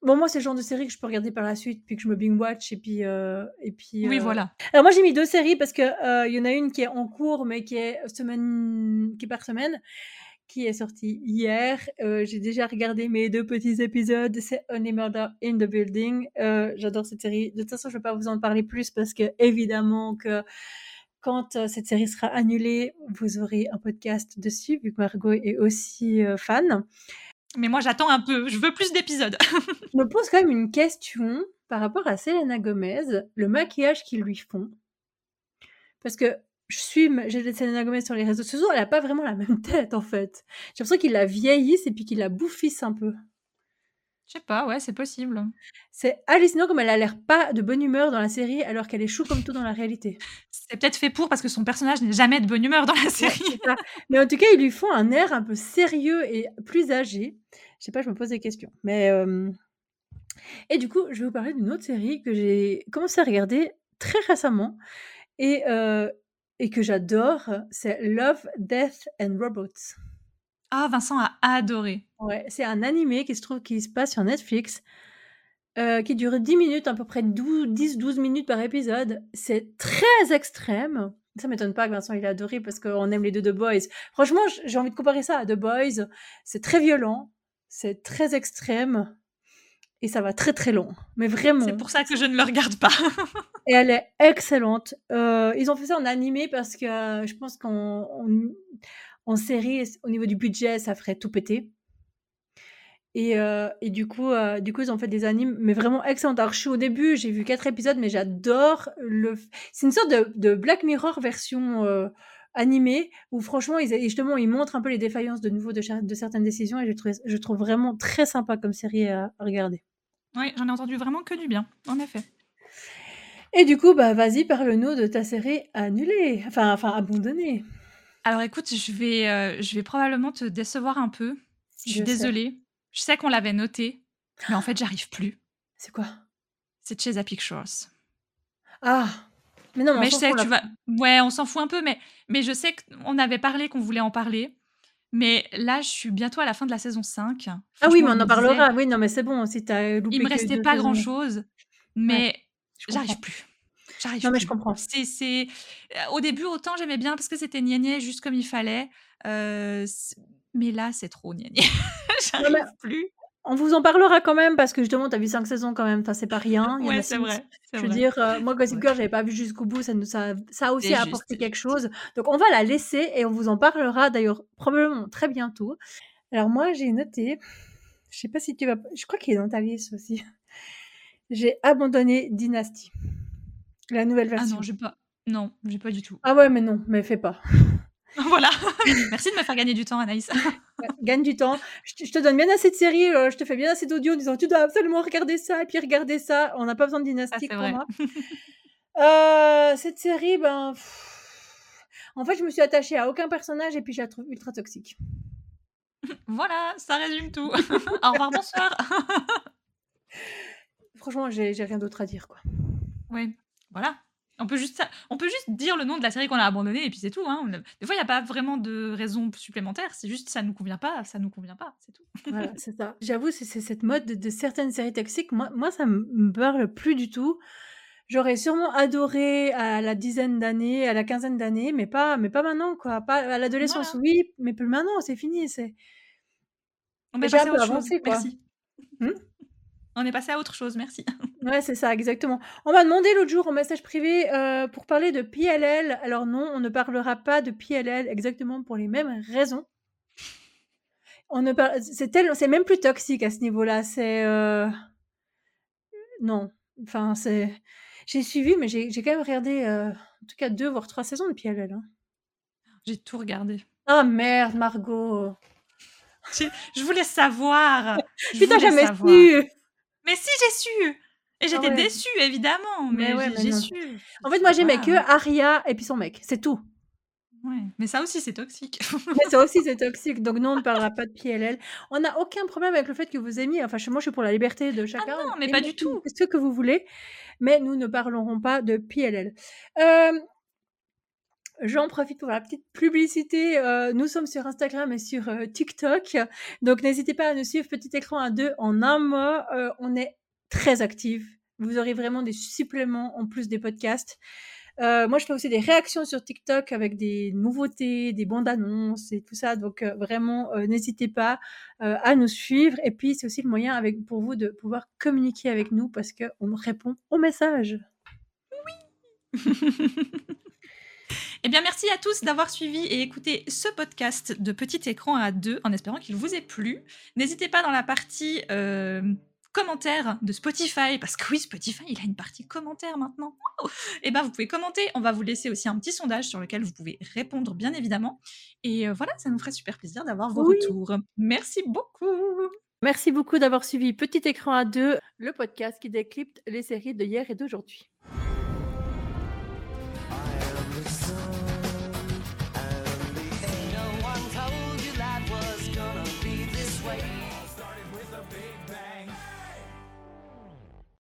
bon, moi, c'est le genre de série que je peux regarder par la suite, puis que je me binge-watch, et puis... et puis oui, voilà. Alors, moi, j'ai mis deux séries, parce qu'il il y en a une qui est en cours, mais qui est, semaine... qui est par semaine qui est sorti hier. Euh, j'ai déjà regardé mes deux petits épisodes. C'est Only Murder in the Building. Euh, j'adore cette série. De toute façon, je ne vais pas vous en parler plus parce que, évidemment, que quand euh, cette série sera annulée, vous aurez un podcast dessus, vu que Margot est aussi fan. Mais moi, j'attends un peu. Je veux plus d'épisodes. [LAUGHS] je me pose quand même une question par rapport à Selena Gomez, le maquillage qu'ils lui font. Parce que je suis j'ai Selena Gomez sur les réseaux sociaux, elle a pas vraiment la même tête en fait. J'ai l'impression qu'il la vieillisse et puis qu'il la bouffisse un peu. Je sais pas, ouais, c'est possible. C'est hallucinant comme elle a l'air pas de bonne humeur dans la série alors qu'elle est chou comme tout dans la réalité. C'est peut-être fait pour parce que son personnage n'est jamais de bonne humeur dans la série. Mais en tout cas, ils lui font un air un peu sérieux et plus âgé. Je sais pas, je me pose des questions. Mais euh, et du coup, je vais vous parler d'une autre série que j'ai commencé à regarder très récemment et, euh, et que j'adore, c'est Love, Death and Robots. Ah, Vincent a adoré. Ouais, c'est un animé qui se trouve qui se passe sur Netflix, euh, qui dure 10 minutes, à peu près 10-12 minutes par épisode. C'est très extrême. Ça m'étonne pas que Vincent il a adoré parce qu'on aime les deux The Boys. Franchement, j'ai envie de comparer ça à The Boys. C'est très violent, c'est très extrême et ça va très très long. Mais vraiment. C'est pour ça que je ne le regarde pas. [LAUGHS] et elle est excellente. Euh, ils ont fait ça en animé parce que euh, je pense qu'en en, série, au niveau du budget, ça ferait tout péter. Et, euh, et du, coup, du coup, ils ont fait des animes, mais vraiment excellentes. Alors, je suis au début, j'ai vu quatre épisodes, mais j'adore le. C'est une sorte de, de, Black Mirror version animée, où franchement, ils, justement, ils montrent un peu les défaillances de nouveau de, de certaines décisions, et je trouve, je trouve vraiment très sympa comme série à regarder. Oui, j'en ai entendu vraiment que du bien, en effet. Et du coup, bah, vas-y, parle-nous de ta série annulée, enfin, enfin abandonnée. Alors écoute, je vais, euh, je vais probablement te décevoir un peu. Je suis désolée. Je sais qu'on l'avait noté, mais en fait, j'arrive plus. C'est quoi? C'est chez Pictures. Ah Mais non, mais, je sais tu vas. Ouais, on s'en fout un peu, mais, mais je sais qu'on avait parlé qu'on voulait en parler. Mais là, je suis bientôt à la fin de la saison 5. Ah oui, mais on en parlera. Oui, non, mais c'est bon, si as loupé Il me restait pas grand-chose, mais j'arrive plus. J'arrive Non, mais je comprends. C'est, c'est... Euh, au début, autant j'aimais bien parce que c'était niainé juste comme il fallait. Euh, mais là, c'est trop niainé. [LAUGHS] j'arrive plus. On vous en parlera quand même parce que justement, tu as vu 5 saisons quand même, enfin, c'est pas rien. ouais, c'est vrai. Je veux dire, euh, moi, Gossip Girl, j'avais pas vu jusqu'au bout, ça, ça, ça a aussi apporté quelque chose. Donc, on va la laisser et on vous en parlera d'ailleurs probablement très bientôt. Alors, moi, j'ai noté, je sais pas si tu vas, je crois qu'il est dans ta liste aussi. J'ai abandonné Dynasty, la nouvelle version. Ah non, j'ai pas, non, j'ai pas du tout. Ah ouais, mais non, mais fais pas. [LAUGHS] Voilà. [LAUGHS] Merci de me faire gagner du temps, Anaïs. [LAUGHS] Gagne du temps. Je te, donne bien assez de séries, euh, je te fais bien assez d'audio en disant tu dois absolument regarder ça et puis regarder ça. On n'a pas besoin de dynastique pour moi. Euh, cette série, ben. En fait, je me suis attachée à aucun personnage et puis je la trouve ultra toxique. Voilà, ça résume tout. Au revoir, bonsoir. Franchement, j'ai rien d'autre à dire, quoi. Oui, voilà. On peut, juste, on peut juste dire le nom de la série qu'on a abandonnée et puis c'est tout. Hein. Des fois, il n'y a pas vraiment de raison supplémentaire. C'est juste ça nous convient pas, ça nous convient pas, c'est tout. Voilà, [LAUGHS] c'est ça. J'avoue, c'est cette mode de, certaines séries toxiques. Moi, moi ça me parle plus du tout. J'aurais sûrement adoré à la dizaine d'années, à la quinzaine d'années, mais pas, mais pas maintenant, quoi. Pas à l'adolescence, oui, mais plus maintenant, c'est fini. C'est. On est passé à autre chose. Merci. Hmm on est passé à autre chose, merci. [LAUGHS] Ouais, c'est ça, exactement. On m'a demandé l'autre jour en message privé euh, pour parler de PLL. Alors non, on ne parlera pas de PLL exactement pour les mêmes raisons. On ne c'est c'est même plus toxique à ce niveau-là. C'est euh, non, enfin c'est, j'ai suivi, mais j'ai quand même regardé euh, en tout cas deux voire trois saisons de PLL. Hein. J'ai tout regardé. Ah merde, Margot. Je voulais savoir. [LAUGHS] Je Putain, jamais su. Mais si, j'ai su Et ah j'étais déçue, évidemment, mais, j'ai su. En fait, moi, j'aimais que Aria et puis son mec, c'est tout. Ouais, mais ça aussi, c'est toxique. mais ça aussi, c'est [LAUGHS] toxique. Donc, non, on ne parlera pas de PLL. On n'a aucun problème avec le fait que vous aimiez. Enfin, moi, je suis pour la liberté de ah chacun. Ah non, mais pas du tout. Ce que vous voulez. Mais nous ne parlerons pas de PLL. Euh, J'en profite pour la petite publicité. Euh, nous sommes sur Instagram et sur euh, TikTok. Donc, n'hésitez pas à nous suivre. Petit écran à deux en un mot. Euh, on est très actifs. Vous aurez vraiment des suppléments en plus des podcasts. moi, je fais aussi des réactions sur TikTok avec des nouveautés, des bandes annonces et tout ça. Donc, vraiment, n'hésitez pas à nous suivre. Et puis, c'est aussi le moyen pour vous de pouvoir communiquer avec nous parce qu'on répond aux messages. Oui [LAUGHS] Eh bien, merci à tous d'avoir suivi et écouté ce podcast de Petit Écran à deux, en espérant qu'il vous ait plu. N'hésitez pas dans la partie euh, commentaires de Spotify, parce que oui, Spotify, il a une partie commentaires maintenant. Et eh bien, vous pouvez commenter. On va vous laisser aussi un petit sondage sur lequel vous pouvez répondre, bien évidemment. Et euh, voilà, ça nous ferait super plaisir d'avoir vos retours. Merci beaucoup. Merci beaucoup d'avoir suivi Petit Écran à deux, le podcast qui décrypte les séries de hier et d'aujourd'hui.